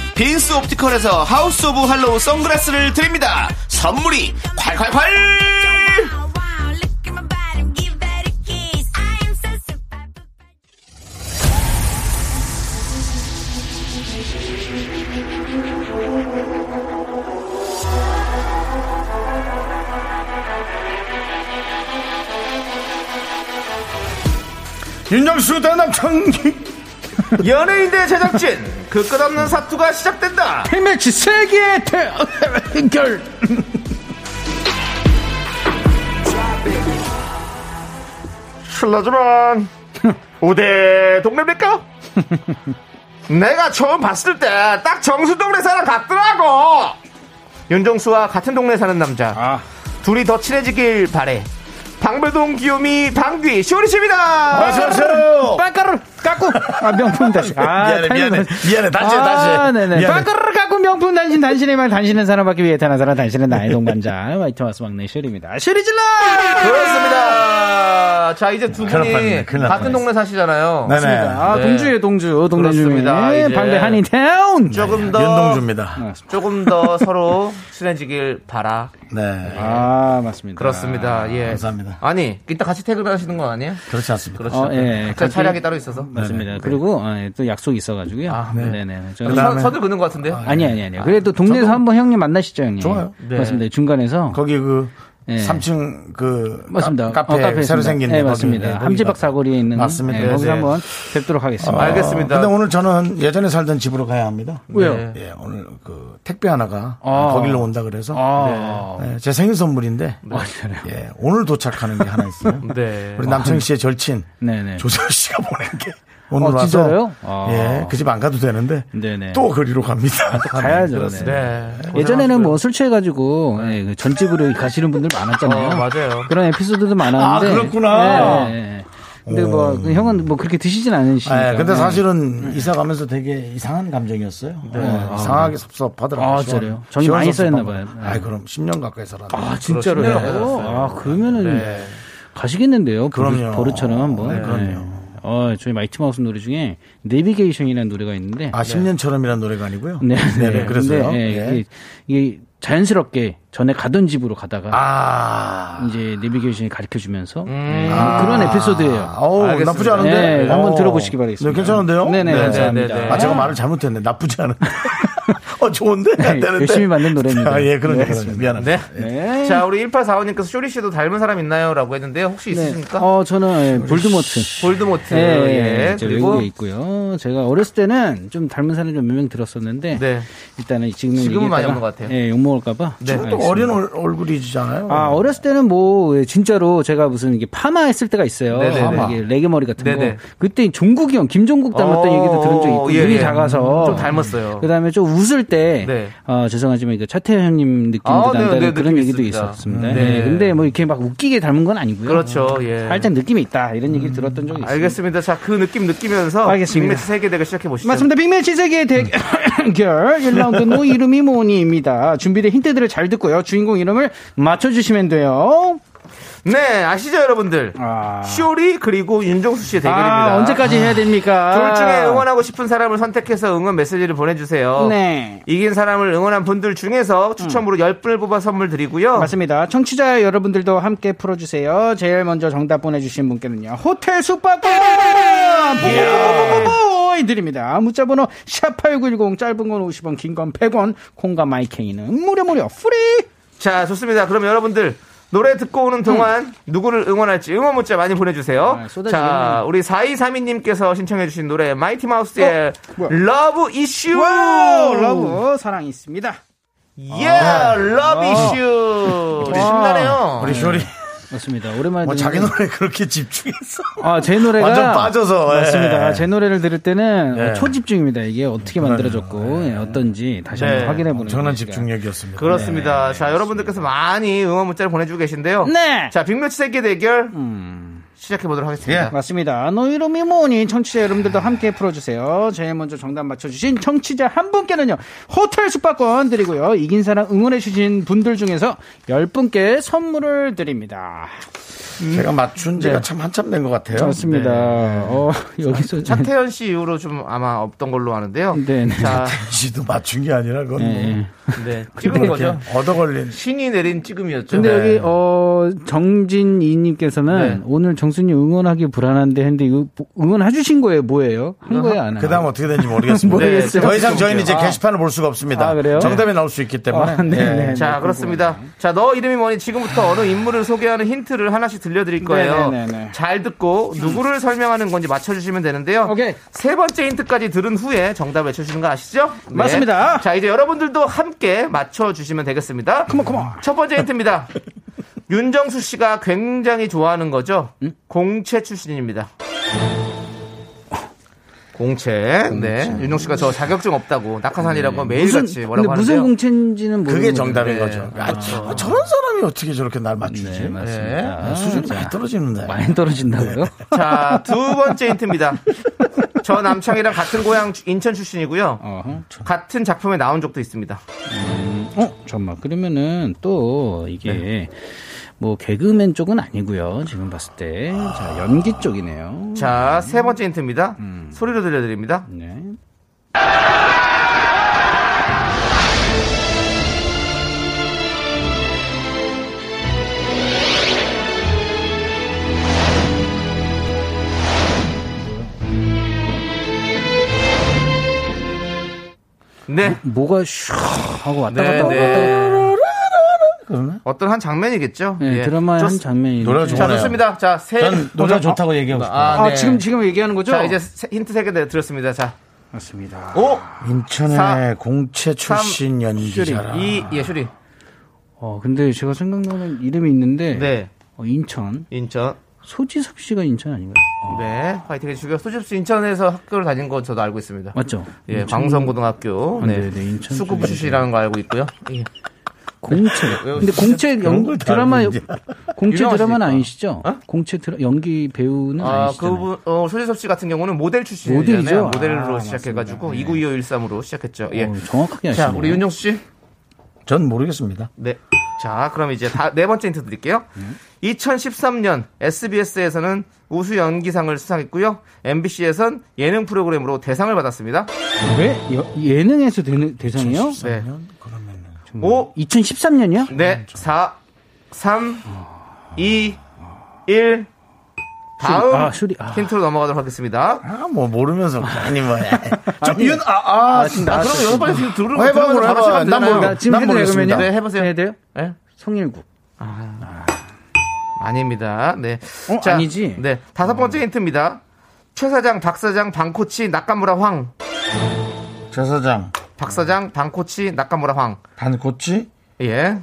빈스 옵티컬에서 하우스 오브 할로우 선글라스를 드립니다 선물이 콸콸콸. 윤정수 대남창 연예인대 제작진 그 끝없는 사투가 시작된다. 팬매치 세계의 대결. 실례지만 우대 동네입니까? 내가 처음 봤을 때 딱 정수 동네 사람 같더라고. 윤정수와 같은 동네 사는 남자. 둘이 더 친해지길 바래 방배동 귀요미 방귀 쇼리씨입니다 어서 오세요 빵가루 깎고 아 명품 단신 아 미안해, 미안해. 미안해. 다시 해, 아, 다시 해. 네네 미안해. 빵가루 명품 단신 단신의 말 단신은 사랑받기 위해 태어나서라 단신은 나의 동반자. 화이트 마스 막내 슈리입니다. 슈리 질러! 그렇습니다. 자 이제 두 분이 큰일 날 같은 뻔했어. 동네 사시잖아요. 네네. 아 네. 동주에 동주 동네 이제 방배 한인타운. 조금 더 윤동주입니다. 조금 더 서로 친해지길 바라. 네. 아 맞습니다. 그렇습니다. 예. 감사합니다. 아니 이따 같이 퇴근하시는 거 아니에요? 그렇지 않습니다. 그렇죠. 어, 예. 각자 차량이 따로 있어서. 맞습니다. 그리고 어, 예, 또 약속이 있어가지고요. 아, 네. 네. 네네. 그다음에- 선, 선을 그는 것 같은데요? 아니 아니 아니요 그래도 동네에서 한번 형님 만나시죠 형님 좋아요. 네. 맞습니다 중간에서 거기 그 예. 3층 그 맞습니다. 카, 어, 페 카페 새로. 생긴 네, 데 맞습니다. 네, 함지박. 사거리에 있는 맞습니다. 네, 네, 거기서 네. 한번 뵙도록 하겠습니다. 알겠습니다. 근데 오늘 저는 예전에 살던 집으로 가야 합니다. 왜요? 네. 예, 오늘 그 택배 하나가 아. 거길로 온다 그래서 아, 네, 제 생일 선물인데 예, 오늘 도착하는 게 하나 있어요. 네. 우리 남창희 씨의 절친 네네. 조세호 씨가 보낸 게 오늘 어, 와서 진짜요? 아. 예, 그 집 안 가도 되는데 네네. 또 거리로 갑니다. 가야죠. 네. 네. 예전에는 뭐 술 취해가지고 예, 그 전집으로 가시는 분들 많았잖아요. 어, 맞아요. 그런 에피소드도 많았는데. 아, 그렇구나. 네, 네. 근데 뭐, 그 형은 뭐 그렇게 드시진 않으시니까. 예, 근데 네. 사실은 이사 가면서 되게 이상한 감정이었어요. 예, 이상하게 섭섭하더라고요. 아, 진짜요? 정이 많이 쌓였나 거. 봐요. 네. 아이, 그럼 10년 가까이 살았는데. 아, 진짜로요? 아, 그러면은 네. 가시겠는데요. 그럼요. 버릇처럼 한번. 네, 그럼요. 어, 저희 마이티 마우스 노래 중에 내비게이션이라는 노래가 있는데. 아, 10년처럼이라는 노래가 아니고요. 네, 네, 그래서요. 근데, 예, 예. 이게, 이게 자연스럽게 전에 가던 집으로 가다가 아. 이제 내비게이션이 가르쳐 주면서 음. 그런 에피소드예요. 어우, 알겠습니다. 나쁘지 않은데? 네, 한번 어. 들어보시기 바라겠습니다. 네, 괜찮은데요? 네네, 네, 감사합니다. 네, 네, 아, 제가 말을 잘못했네. 나쁘지 않은데. 어, 좋은데? 안 되는데. 열심히 만든 노래입니다. 아, 예, 그러니까. 네. 그러니까. 미안합니다. 네. 네. 자, 우리 1845님께서 쇼리 씨도 닮은 사람 있나요? 라고 했는데요. 혹시 네. 있으십니까? 어, 저는 예, 볼드모트. 볼드모트. 예, 예. 저 그리고 외국에 있고요. 제가 어렸을 때는 좀 닮은 사람이 좀몇 명 들었었는데 네. 일단은 지금은 지금은 많이 얘기했다가, 없는 것 같아요. 예, 욕 먹을까 봐. 네. 또 어린 얼, 얼굴이잖아요. 아 어렸을 때는 뭐 예, 진짜로 제가 무슨 이게 파마 했을 때가 있어요. 파마. 이게 레게 머리 같은 네네. 거. 그때 종국이 형, 김종국 닮았던 어, 얘기도 들은 적 있고 예, 눈이 예. 작아서 좀 닮았어요. 그다음에 좀 웃을 때 네. 어, 죄송하지만 이거 차태현 형님 느낌도 아, 네, 난다는 네, 그런 느낌 얘기도 있습니다. 있었습니다. 음, 네. 네. 근데 뭐 이렇게 막 웃기게 닮은 건 아니고요. 그렇죠. 예. 살짝 느낌이 있다 이런 얘기를 들었던 적이 있습니다. 알겠습니다. 자, 그 느낌 느끼면서 알겠습니다. 빅매치 세계 대결 시작해 보시죠. 맞습니다. 빅매치 세계 대결 1라운드 너 이름이 뭐니입니다. 준비된 힌트들을 잘 듣고요. 주인공 이름을 맞춰 주시면 돼요. 네, 아시죠, 여러분들? 아. 쇼리 그리고 윤정수 씨의 대결입니다. 아, 언제까지 해야 됩니까? 둘 중에 응원하고 싶은 사람을 선택해서 응원 메시지를 보내주세요. 네. 이긴 사람을 응원한 분들 중에서 추첨으로 10분을 뽑아 선물 드리고요. 맞습니다. 청취자 여러분들도 함께 풀어주세요. 제일 먼저 정답 보내주신 분께는요. 호텔 숙박권! 뽀뽀뽀뽀뽀뽀! 드립니다. 문자번호 샵8910 짧은 건 50원, 긴 건 100원, 콩과 마이케이는 무료 무료 free! 자, 좋습니다. 그럼 여러분들 노래 듣고 오는 동안 누구를 응원할지 응원 문자 많이 보내주세요. 아. 자, 우리 4232님께서 신청해주신 노래 마이티 마우스의 어? Love Issue. 와우! Love, 사랑이 있습니다. 예, Love Issue. 우리 신나네요. 우리 쇼리. 맞습니다. 오랜만에 뭐 자기 거- 노래 그렇게 집중했어. 아, 제 노래가 완전 빠져서, 예. 맞습니다. 제 노래를 들을 때는 예. 어, 초집중입니다. 이게 어떻게 만들어졌고 예, 어떤지 다시 네. 한번 확인해 보는 엄청난. 집중력이었습니다. 그렇습니다. 자, 여러분들께서 많이 응원 문자를 보내주고 계신데요. 네. 자, 빅매치 세계 대결 음. 시작해 보도록 하겠습니다. 맞습니다. 너 이름이 뭐니? 청취자 여러분들도 함께 풀어주세요. 제일 먼저 정답 맞춰주신 청취자 한 분께는요, 호텔 숙박권 드리고요. 이긴 사람 응원해 주신 분들 중에서 10분께 선물을 드립니다. 제가 맞춘 지가 네. 참 한참 된 것 같아요. 맞습니다. 어, 여기서. 차태현 씨 이후로 좀 아마 없던 걸로 아는데요. 네, 네. 자, 씨도 맞춘 게 아니라 그건 네. 뭐 네. 찍은 거죠. 얻어 걸린. 신이 내린 찍음이었죠. 근데 네. 여기 어 정진이님께서는 네. 오늘 정순이 응원하기 불안한데 했는데 이거 응원해 주신 거예요 뭐예요? 한 거예요 안? 그 다음 어떻게 되는지 모르겠습니다. 모르겠어요. 더 이상 저희는 이제 아. 게시판을 볼 수가 없습니다. 아, 그래요? 정답이 나올 수 있기 때문에. 아, 네, 예. 네. 자, 그렇습니다. 자, 너 이름이 뭐니? 지금부터 어느 인물을 소개하는 힌트를 하나씩 들려드릴 거예요. 네, 네, 네, 네. 잘 듣고 누구를 설명하는 건지 맞춰주시면 되는데요. 오케이. 세 번째 힌트까지 들은 후에 정답 외쳐주시는 거 아시죠? 네. 맞습니다. 자, 이제 여러분들도 함께 맞춰주시면 되겠습니다. 컴온 컴온. 첫 번째 힌트입니다. 윤정수 씨가 굉장히 좋아하는 거죠? 공채 출신입니다. 공채. 네. 윤정수 씨가 저 자격증 없다고 낙하산이라고 매일같이 뭐라고 근데 무슨. 공채인지는 모르는 그게 정답인 네. 거죠. 아, 저- 저런 사람이 어떻게 저렇게 날 맞추지? 네, 맞습니다. 아, 수준이 많이 떨어지는데. 많이 떨어진다고요? 자, 두 번째 힌트입니다. 저 남창이랑 같은 고향 인천 출신이고요. 어허. 저- 같은 작품에 나온 적도 있습니다. 어, 잠깐만. 그러면은 또 이게 네. 뭐 개그맨 쪽은 아니고요. 지금 봤을 때. 자, 연기 쪽이네요. 자, 세 번째 힌트입니다. 소리로 들려드립니다. 네. 네. 뭐가 슉 하고 왔다 네, 갔다 왔다 네. 갔다. 어떤 한 장면이겠죠? 네, 예. 드라마의 좋- 한 장면이. 노래가 자, 좋네요. 좋습니다. 자, 세. 전 노래가 좋다고 얘기하고 싶어요. 아, 아, 네. 지금 지금 얘기하는 거죠? 자, 이제 세- 힌트 세개 드렸습니다. 자, 맞습니다. 5, 인천의 사, 공채 출신 연기자라. 2, 예, 슈리. 어, 근데 제가 생각나는 이름이 있는데 네. 어, 인천 인천. 소지섭 씨가 인천 아닌가요? 어, 네. 화이팅 해주시고요. 소집수 인천에서 학교를 다닌 거 저도 알고 있습니다. 맞죠? 예, 인천 광성고등학교. 아, 네. 네, 네, 인천 수구부 출신이라는 거 알고 있고요. 예. 공채. 왜 근데 공채 연 드라마. 공채 드라마는 유명하시니까. 아니시죠? 어? 공채 드라, 연기 배우는 아, 아니시잖아요. 그분, 어, 소지섭 씨 같은 경우는 모델 출신이잖아요. 모델로 아, 시작해가지고 맞습니다. 292513으로 시작했죠. 예. 어, 정확하게 아시네요. 자, 우리 윤정수 씨. 전 모르겠습니다. 네. 자, 그럼 이제 다, 네 번째 힌트 드릴게요. 2013년 SBS에서는 우수 연기상을 수상했고요. MBC에선 예능 프로그램으로 대상을 받았습니다. 왜 여- 예능에서 되는 대상이요? 네. 음. 5, 2013년이요? 네, 4, 3, 2, 1. 다음 아, 슈리. 아. 힌트로 넘어가도록 하겠습니다. 아, 뭐, 모르면서. 아니, 뭐. 좀, 윤, 아, 아, 아, 지금 아, 나왔어요. 그럼 여섯 번째 힌트 들으면 해봐, 들으면 해봐. 난. 모르- 나 지금 난 해도. 되면요? 네, 해보세요. 해야 돼요? 네? 성일국. 아닙니다. 네. 어, 아니지? 네. 다섯 번째 힌트입니다. 최 사장, 박 사장, 방 코치, 낙가무라 황. 최 사장, 박 사장, 방코치, 낙가무라 황. 단꼬치? 예.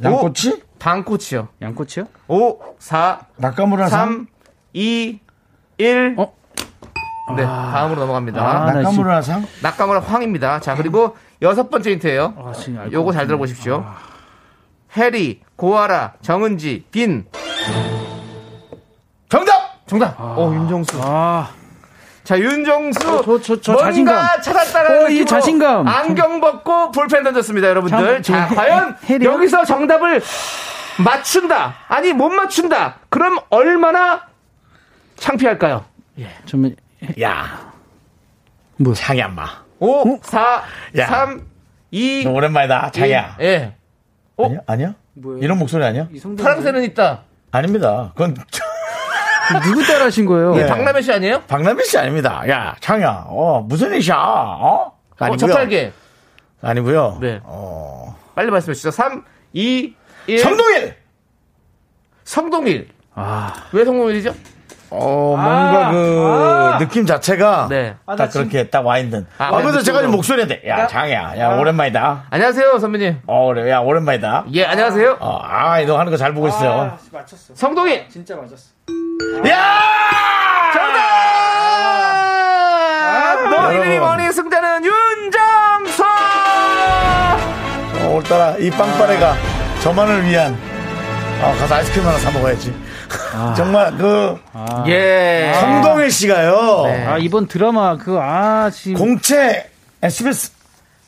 양꼬치? 방코치요. 양꼬치요? 5, 4, 낙가무라 상? 3, 2, 1. 어? 네. 다음으로 넘어갑니다. 아, 나 낙가무라 상? 낙가무라 황입니다. 자, 그리고 여섯 번째 힌트예요. 아, 요거 잘. 들어보십시오. 해리, 고아라, 정은지, 빈. 정답! 정답. 어, 윤정수. 아, 자, 윤정수. 어, 저- 저- 저 뭔가 자신감. 찾았다라는 어, 이 자신감. 안경 벗고 볼펜 던졌습니다, 여러분들. 참, 자, 해- 과연 해리요? 여기서 정답을 맞춘다. 아니, 못 맞춘다. 그럼 얼마나 창피할까요? 좀 야, 뭐 창이 안 마. 5, 4, 야. 3, 2, 너 오랜만이다, 창이야. 예. 어? 아니야? 아니야? 이런 목소리 아니야? 파랑새는 있다. 아닙니다. 그건 누구 따라 하신 거예요? 네. 박남현 씨 아니에요? 박남일 씨 아닙니다. 야, 창이야. 어, 무슨 일이야? 어? 어, 아니고요. 저팔계. 아니고요. 네. 어. 빨리 말씀해 주시죠. 3, 2, 1. 성동일! 성동일. 아, 왜 성동일이죠? 어, 뭔가 그, 느낌 자체가. 네. 딱 그렇게 딱 와 있는. 아, 아, 근데 네, 제가. 목소리인데. 야, 장이야. 야, 오랜만이다. 안녕하세요, 선배님. 어, 그래. 야, 오랜만이다. 예, 안녕하세요. 어, 아, 너 하는 거 잘 보고 있어요. 맞췄어. 성동일. 진짜 맞았어. 야! 정답! 너 이름이. 뭐니 승자는 윤정수! 어, 오늘따라 이 빵빠레가 저만을 위한, 어, 가서 아이스크림 하나 사 먹어야지. 정말 그, 예. 성동일 씨가요. 네. 아, 이번 드라마 그 아, 지금 공채 SBS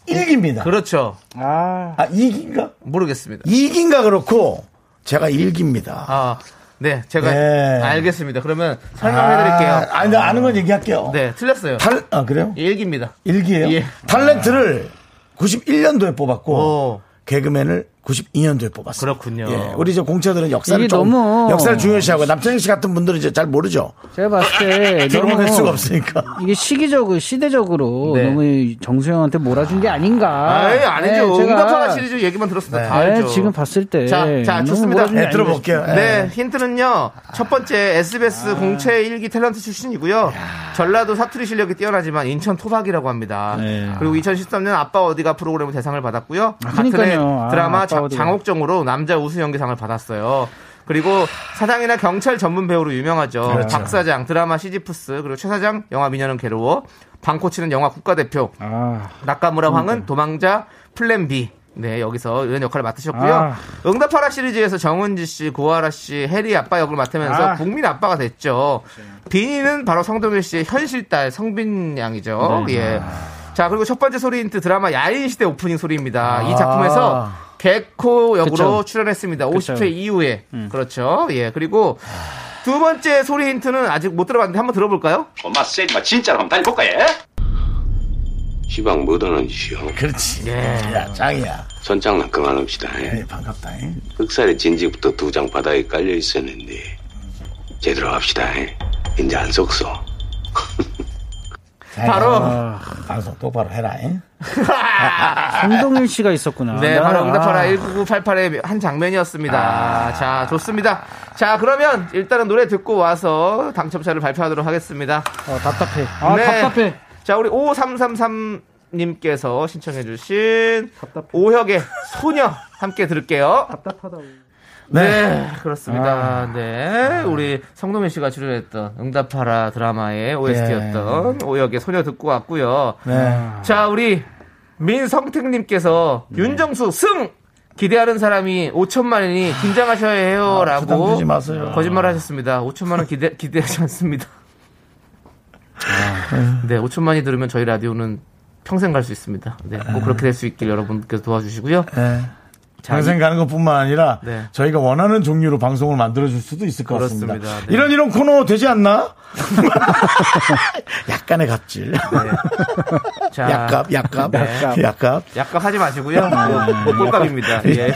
1기입니다. 그렇죠. 아, 아, 2기인가? 모르겠습니다. 2기인가 그렇고, 제가 1기입니다. 아, 네, 제가 네. 알겠습니다. 그러면 설명해드릴게요. 아, 아니, 아는 건 얘기할게요. 네, 틀렸어요. 탈, 아, 그래요? 일기입니다. 일기예요 예. 탤런트를 91년도에 뽑았고, 오. 개그맨을 92년도에 뽑았어요. 그렇군요. 예, 우리 저 공채들은 역사를 좀, 너무- 역사를 중요시하고, 남창희 씨 같은 분들은 이제 잘 모르죠. 제가 봤을 때 결혼할 수가 없으니까. 이게 시기적으로 시대적으로 네. 너무 정수영한테 몰아준 게 아닌가. 아이, 아니죠. 네, 응답하라 시리즈 얘기만 들었습니다. 다 네, 알죠. 지금 봤을 때 자, 자, 좋습니다. 네, 들어볼게요. 싶어요. 네, 힌트는요. 첫 번째 SBS 공채 일기 탤런트 출신이고요. 전라도 사투리 실력이 뛰어나지만 인천 토박이라고 합니다. 네. 그리고 2013년 아빠 어디가 프로그램 대상을 받았고요. 아, 같은 해 그러니까요. 아, 드라마 아빠 자-. 장옥정으로 남자 우수 연기상을 받았어요. 그리고 사장이나 경찰 전문 배우로 유명하죠. 그렇죠. 박 사장 드라마 시지프스 그리고 최 사장 영화 미녀는 괴로워 방코치는 영화 국가대표 아, 나까무라 황은 도망자 Plan B. 네, 여기서 이런 역할을 맡으셨고요. 아. 응답하라 시리즈에서 정은지 씨, 고아라 씨, 혜리 아빠 역을 맡으면서 아. 국민 아빠가 됐죠. 빈이는 바로 성동일 씨의 현실 딸 성빈 양이죠. 네. 예. 자, 그리고 첫 번째 소리 힌트 드라마 야인 시대 오프닝 소리입니다. 이 아. 작품에서 개코 역으로 그쵸. 출연했습니다. 그쵸. 50회 이후에. 그렇죠. 예. 그리고 두 번째 소리 힌트는 아직 못 들어봤는데 한번 들어볼까요? 엄마 세지 마 진짜로 한번 다녀볼까 예? 시방 못 하는 짓이요 그렇지. 예. 야, 짱이야. 선장난 그만합시다 예? 예, 반갑다. 예. 흑살의 진지부터 두 장 바닥에 깔려 있었는데 제대로 합시다 예? 이제 안 속소 바로 아, 방송 똑바로 해라. 예. 성동일 씨가 있었구나. 네, 나- 바로 응답하라 아. 1988의 한 장면이었습니다. 자, 좋습니다. 자, 그러면 일단은 노래 듣고 와서 당첨자를 발표하도록 하겠습니다. 어, 답답해. 아, 네. 답답해. 자, 우리 5333님께서 신청해주신 답답해. 오혁의 소녀 함께 들을게요. 답답하다고. 네, 그렇습니다. 네, 우리 성동민 씨가 출연했던 응답하라 드라마의 OST였던 오혁의 소녀 듣고 왔고요. 네. 자, 우리 민성택님께서 윤정수 승! 기대하는 사람이 5천만이니 긴장하셔야 해요. 아, 라고 부담 주지 마세요. 거짓말 하셨습니다. 5천만 원 기대, 기대하지 않습니다. 네, 5천만이 들으면 저희 라디오는 평생 갈 수 있습니다. 네, 꼭 그렇게 될 수 있길 여러분께서 도와주시고요. 평생 가는 것뿐만 아니라 네. 저희가 원하는 종류로 방송을 만들어줄 수도 있을 것 같습니다. 그렇습니다. 네. 이런 이런 코너 되지 않나? 약간의 갑질. 자, 약갑, 약갑, 네. 약갑. 약간 하지 마시고요. 뭐, 꼴값입니다. 예.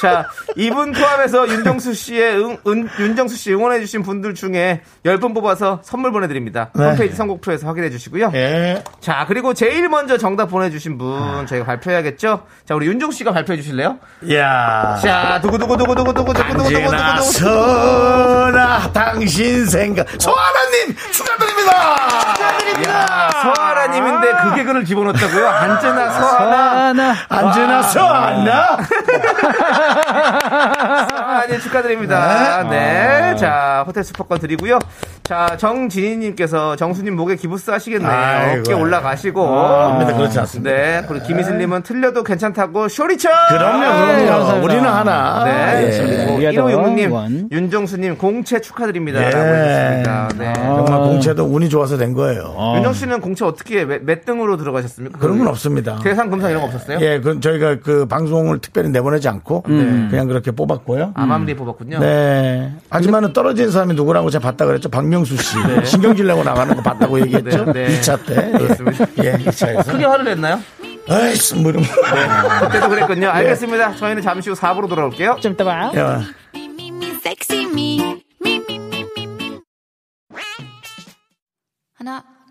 자, 이분 포함해서 윤정수 씨의 응, 은, 윤정수 씨 응원해주신 분들 중에 열분 뽑아서 선물 보내드립니다. 네. 홈페이지 선곡표에서 확인해주시고요. 예. 자, 그리고 제일 먼저 정답 보내주신 분 저희가 발표해야겠죠? 자, 우리 윤정수 씨가 발표해 주실래요? 야 자, 두구두구두구두구두구두구 두구두구두구두구. 소나 당신 생각. 소아나님! 추가 축하드립니다. 야, 서하나님인데 그 개그를 집어넣었다고요? 언제나 서하나. 하나. 언제나 서하나 서하나님 축하드립니다. 네. 자, 호텔 슈퍼권 드리고요. 자, 정진희님께서 정수님 목에 기부스 하시겠네요. 아이고. 어깨 올라가시고. 아닙니다. 그렇지 않습니다. 네. 그리고 김희슬님은 틀려도 괜찮다고 쇼리쳐! 그럼요, 네, 그럼요. 감사합니다. 우리는 하나. 네. 예. 그리고 위아더 1565님, 원. 윤정수님 공채 축하드립니다. 예. 라고. 네. 정말 공채도 운이 좋아서 된 거예요. 윤정수 씨는 공채 어떻게, 몇, 몇 등으로 들어가셨습니까? 그런 건 없습니다. 계산, 금상 이런 거 없었어요? 예, 그 저희가 그 방송을 특별히 내보내지 않고 그냥 그렇게 뽑았고요. 아맘리 뽑았군요. 네. 하지만은 떨어진 사람이 누구라고 제가 봤다 그랬죠. 박명수 씨. 신경질 내고 나가는 거 봤다고 얘기했죠. 네, 네. 2차 때. 그렇습니다. 예, 2차에서. 크게 화를 냈나요? 아이씨, 뭐 이런 거. 그때도 그랬군요. 알겠습니다. 저희는 잠시 후 4부로 돌아올게요. 좀 이따 봐요. 야, Me, me,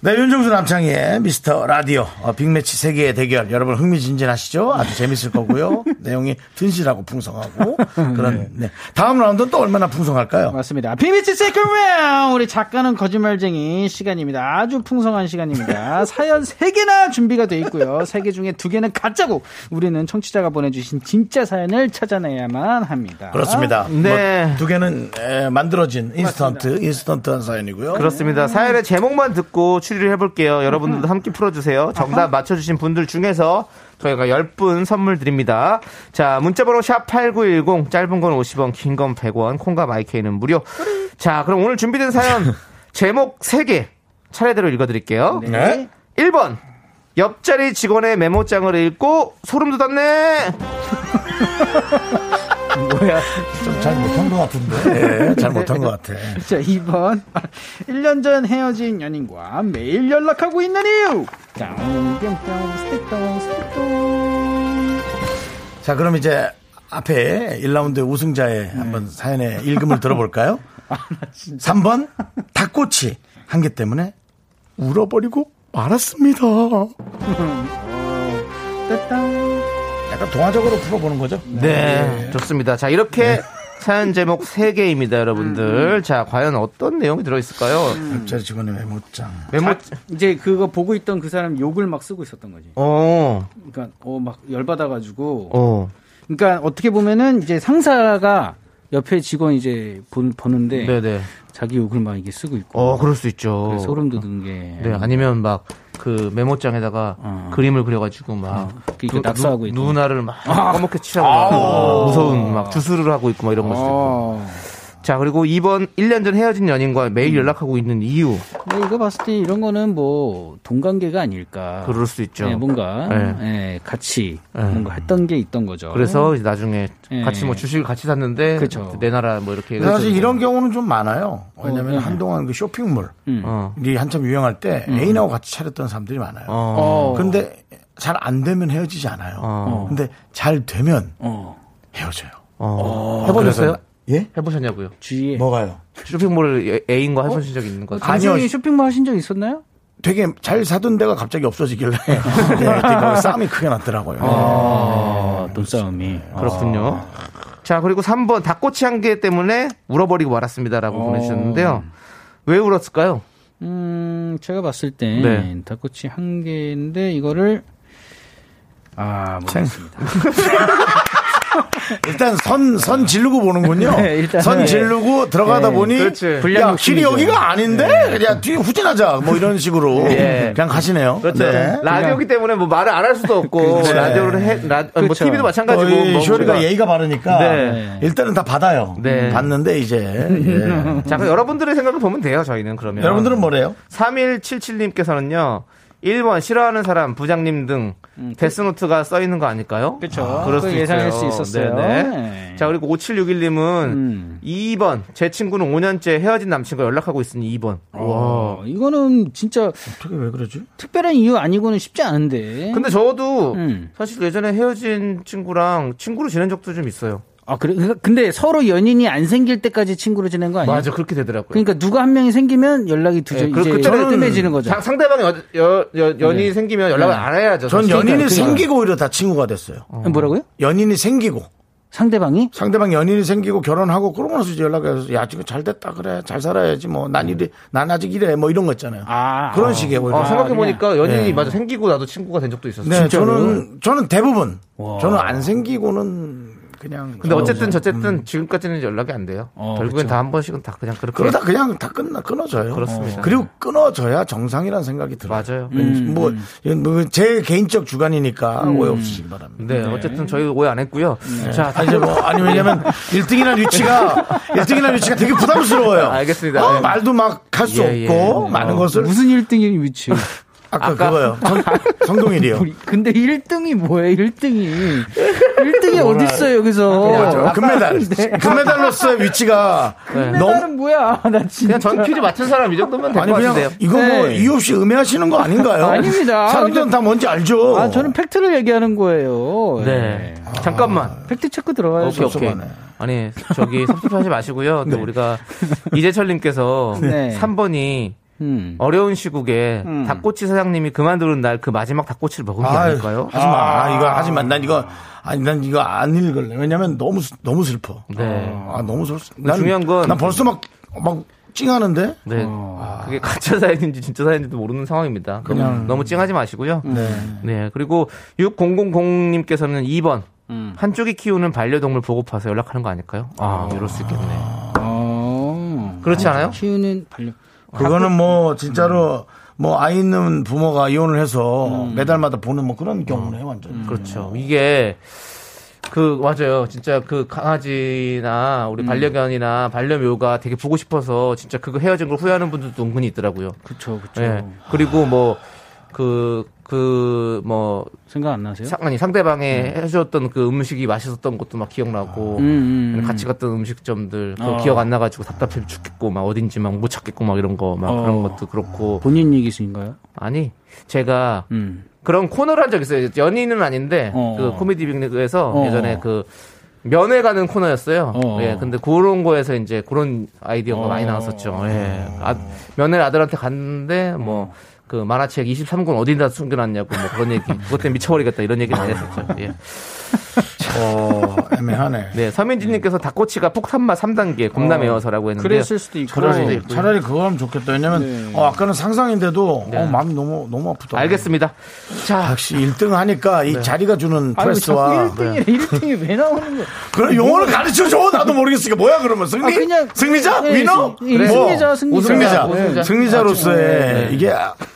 네, 윤정수 남창희의 미스터 라디오. 어, 빅매치 세 개의 대결. 여러분 흥미진진하시죠? 아주 재밌을 거고요. 내용이 튼실하고 풍성하고. 그런, 네. 다음 라운드는 또 얼마나 풍성할까요? 맞습니다. 빅매치 second 우리 작가는 거짓말쟁이 시간입니다. 아주 풍성한 시간입니다. 사연 3개나 준비가 돼 있고요. 3개 중에 2개는 가짜고 우리는 청취자가 보내주신 진짜 사연을 찾아내야만 합니다. 그렇습니다. 네. 뭐두 개는 에, 만들어진 인스턴트, 인스턴트한 사연이고요. 그렇습니다. 사연의 제목만 듣고 추리를 해볼게요. 여러분들도 함께 풀어주세요. 정답 맞춰주신 분들 중에서 저희가 10분 선물 드립니다. 자, 문자번호 샵8910, 짧은 건 50원, 긴 건 100원, 콩과 마이케이는 무료. 자, 그럼 오늘 준비된 사연, 제목 3개 차례대로 읽어드릴게요. 네. 1번, 옆자리 직원의 메모장을 읽고 소름 돋았네. 뭐야. 좀잘 못한 것 같은데. 예, 잘 못한 것 같아. 자, 2번. 1년 전 헤어진 연인과 매일 연락하고 있는 이유. 뿅뿅뿅, 스틱동, 스틱동. 자, 그럼 이제 앞에 1라운드 우승자의 한번 사연의 읽음을 들어볼까요? 3번, 닭꼬치 한 개 때문에 울어버리고 말았습니다. 따땅. 약간 동화적으로 풀어보는 거죠? 네, 좋습니다. 자, 이렇게 사연 제목 3개입니다, 여러분들. 자, 과연 어떤 내용이 들어있을까요? 옆자리 직원의 메모장. 메모, 이제 그거 보고 있던 그 사람 욕을 막 쓰고 있었던 거지. 어, 그러니까, 어, 막 열받아가지고. 어. 그러니까 어떻게 보면은 이제 상사가 옆에 직원 이제 본, 보는데 네네. 자기 욕을 막 이게 쓰고 있고. 어, 그럴 수 있죠. 소름 돋는 게. 네, 아니면 막 그 메모장에다가 어. 그림을 그려가지고 막 이렇게 낙서하고 누. 누나를 막 검게 칠하고 막 무서운 막 주술을 하고 있고 막 이런 거 있고. 어. 자, 그리고 2번 1년 전 헤어진 연인과 매일 연락하고 있는 이유. 근데 이거 봤을 때 이런 거는 뭐 동관계가 아닐까. 그럴 수 있죠. 네, 뭔가 네. 예, 같이 네. 뭔가 했던 게 있던 거죠. 그래서 이제 나중에 네. 같이 뭐 주식을 같이 샀는데 그쵸. 내 나라 뭐 이렇게 사실. 이런 경우는 좀 많아요. 왜냐면 어, 네. 한동안 그 쇼핑몰이 음. 어. 한참 유행할 때 애인하고 같이 차렸던 사람들이 많아요. 어. 어. 근데 잘 안 되면 헤어지지 않아요. 어. 근데 잘 되면 어. 헤어져요. 어. 해보셨어요? 예? 해보셨냐고요? 주위에 뭐가요? 쇼핑몰을 애- 애인과 해보신 적 있는 것 같아요. 아니요. 쇼핑몰 하신 적 있었나요? 되게 잘 사던 데가 갑자기 없어지길래 네, 거기 싸움이 크게 났더라고요. 어, 돈싸움이. 그렇군요. 자, 그리고 3번 닭꼬치 한개 때문에 울어버리고 말았습니다라고 어. 보내주셨는데요. 왜 울었을까요? 음, 제가 봤을 때 네. 닭꼬치 한 개인데 이거를 아, 생- 모르겠습니다. 일단 선, 선 지르고 보는군요. 네, 일단은. 선 지르고 들어가다 네, 보니. 그렇지. 야. 길이 여기가 아닌데? 야, 뒤에 후진하자. 뭐 이런 식으로. 예. 그냥 가시네요. 그렇죠. 네. 라디오기 때문에 뭐 말을 안 할 수도 없고 그렇죠. 라디오를 해, 라, 뭐 그렇죠. TV도 마찬가지고 뭐 쇼리가 예의가 바르니까 네. 일단은 다 받아요. 네. 받는데 이제 예. 자, 그럼 여러분들의 생각을 보면 돼요. 저희는 그러면 여러분들은 뭐래요? 3177님께서는요. 1번 싫어하는 사람, 부장님 등 데스노트가 써 있는 거 아닐까요? 음. 그렇죠. 그럴 수 그거 예상할 있어요. 수 있었어요. 네네. 네. 자, 그리고 5761님은 음. 2번. 제 친구는 5년째 헤어진 남친과 연락하고 있으니 2번. 와. 와, 이거는 진짜 어떻게 왜 그러지? 특별한 이유 아니고는 쉽지 않은데. 근데 저도 음. 사실 예전에 헤어진 친구랑 친구로 지낸 적도 좀 있어요. 아, 그래? 그러니까 근데 서로 연인이 안 생길 때까지 친구로 지낸 거 아니에요? 맞아, 그렇게 되더라고요. 그러니까 누가 한 명이 생기면 연락이 두죠. 네, 그- 이제 그쪽은 뜸해지는 거죠. 상- 상대방이 여, 여, 여, 연이 생기면 연락을 안 해야죠. 전. 연인이 그러니까. 생기고 오히려 다 친구가 됐어요. 뭐라고요? 연인이 생기고 상대방이? 상대방 연인이 생기고 결혼하고 그러고 나서 이제 연락해서 야 지금 잘 됐다 그래 잘 살아야지 뭐 난 이래 난 아직 이래 뭐 이런 거 있잖아요. 아, 그런 아. 식의 오히려. 어, 생각해 보니까 연인이 네. 맞아 생기고 나도 친구가 된 적도 있었어요. 네, 진짜로요? 저는 저는 대부분 저는 안 생기고는 그냥 근데 어, 어쨌든 저쨌든 지금까지는 연락이 안 돼요. 어, 결국엔. 다 한 번씩은 다 그냥 그렇게 그러다 그냥 다 끝나 끊어져요. 그렇습니다. 그리고 끊어져야 정상이라는 생각이 들어요. 맞아요. 음, 뭐, 이건 뭐제 개인적 주관이니까 오해 없으시기 바랍니다. 네, 어쨌든 저희 오해 안 했고요. 자, 아, 이제 뭐, 아니, 왜냐면, 1등이라는 위치가, 1등이라는 위치가 되게 부담스러워요. 알겠습니다. 어, 네. 말도 막 할수 예, 예. 없고, 많은 것을. 무슨 1등이 위치? 아까, 아까- 그거요. 성, 성동일이요. 우리- 근데 1등이 뭐예요, 1등이? 1등이 어딨어요, 여기서? 맞아. 금메달. 금메달로서의 위치가 너무. 금메달은 뭐야? 나 진짜. 그냥 전 퀴즈 맞춘 사람 이 정도면 될 것 같은데요. 이거 뭐, 네. 이유 없이 음해하시는 거 아닌가요? 아닙니다. 사람들은 다 뭔지 알죠? 아, 저는 fact를 얘기하는 거예요. 네. 잠깐만. fact check 들어가야죠. 오케이, 오케이. 아니, 저기, 섭섭하지 마시고요. 또 우리가, 이재철님께서 네. 3번이 음. 어려운 시국에 음. 닭꼬치 사장님이 그만두는 날 그 마지막 닭꼬치를 먹은 게 아유, 아닐까요? 하지 마. 아, 이거 하지 마. 난 이거, 아니, 난 이거 안 읽을래. 왜냐면 너무, 슬- 너무 슬퍼. 네. 아, 너무 슬퍼. 난, 중요한 건- 난 벌써 막, 막 찡하는데? 네. 그게 가짜 사연인지 진짜 사연인지도 모르는 상황입니다. 그냥- 너무, 너무 찡하지 마시고요. 네. 네. 그리고 6000님께서는 2번. 음. 한쪽이 키우는 반려동물 보고파서 연락하는 거 아닐까요? 아, 이럴 수 있겠네. 어. 그렇지 않아요? 키우는 반려. 그거는 뭐, 진짜로, 뭐, 아이 있는 부모가 이혼을 해서 매달마다 보는 뭐 그런 경우네, 완전. 그렇죠. 이게 그 맞아요. 진짜 그 강아지나 음. 우리 반려견이나 반려묘가 되게 보고 싶어서 진짜 그거 헤어진 걸 후회하는 분들도 은근히 있더라고요. 그쵸, 그쵸. 예. 그리고 뭐 그 그 뭐 생각 안 나세요? 상 아니 상대방의 해줬던 그 음식이 맛있었던 것도 막 기억나고 음, 음, 음. 같이 갔던 음식점들 그거 어. 기억 안 나가지고 답답해 죽겠고 막 어딘지 막 못 찾겠고 막 이런 거 막 어. 그런 것도 그렇고 본인 얘기신가요? 아니 제가 음. 그런 코너를 한 적 있어요. 연인은 아닌데 어. 그 코미디 빅리그에서 어. 예전에 그 면회 가는 코너였어요. 어. 예, 근데 그런 거에서 이제 그런 아이디어가 어. 많이 나왔었죠. 예. 아, 면회 아들한테 갔는데 뭐 그 만화책 23권 어디다 숨겨놨냐고 뭐 그런 얘기. 그것 때문에 미쳐버리겠다 이런 얘기 많이 했었죠. 예. 어, 애매하네. 네, 서민지님께서 닭꼬치가 폭탄맛 3단계 겁나 어. 매워서라고 했는데 그랬을 수도 있고. 그럴 수도 차라리, 있고요. 차라리 그거 하면 좋겠다. 왜냐면, 네. 어, 아까는 상상인데도, 네. 어, 마음이 너무, 너무 아프다. 알겠습니다. 자, 역시 1등 하니까 이 자리가 주는 프레스와. 자꾸 1등이래. 1등이 왜 나오는 거야? 그럼 용어를 가르쳐 줘. 나도 모르겠으니까 뭐야 그러면 승리? 아, 그냥- 승리자? 네, 위너? 승- 예, 승리자, 승리자. 승리자. 우승자. 승리자로서의 네. 이게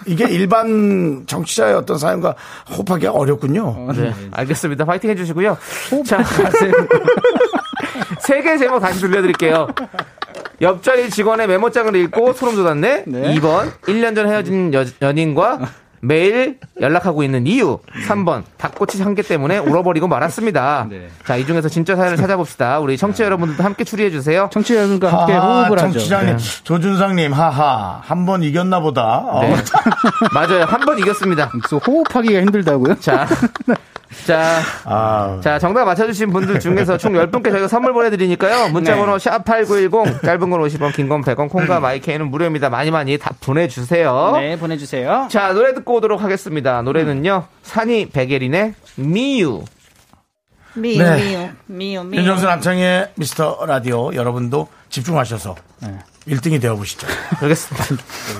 이게 일반 정치자의 어떤 사연과 호흡하기가 어렵군요. 네, 알겠습니다. 파이팅 해 주시고요. 자, 세 개 제목 다시 들려드릴게요. 옆자리 직원의 메모장을 읽고 소름 돋았네. 네. 2번, 1년 전 헤어진 여- 연인과 매일 연락하고 있는 이유. 3번, 닭꼬치 한 개 때문에 울어버리고 말았습니다. 네. 자, 이 중에서 진짜 사연을 찾아봅시다. 우리 청취자 여러분들도 함께 추리해 주세요. 청취자 여러분과 함께 하하, 호흡을 하죠. 정치자님 조준상 님 하하 한 번 이겼나 보다. 어. 네. 맞아요. 한 번 이겼습니다. 호흡하기가 힘들다고요? 자, 자, 아, 자, 정답 맞춰주신 분들 중에서 총 10분께 저희가 선물 보내드리니까요. 문자번호 샵8910, 짧은 건 50원, 긴 건 100원, 콩과 마이케이는 무료입니다. 많이 많이 다 보내주세요. 네, 보내주세요. 자, 노래 듣고 오도록 하겠습니다. 노래는요, 산이 백예린의 미유. 미유 네. 미유 미유 미유 윤정수 남창의 미스터 라디오 여러분도 집중하셔서 1등이 되어보시죠. 알겠습니다.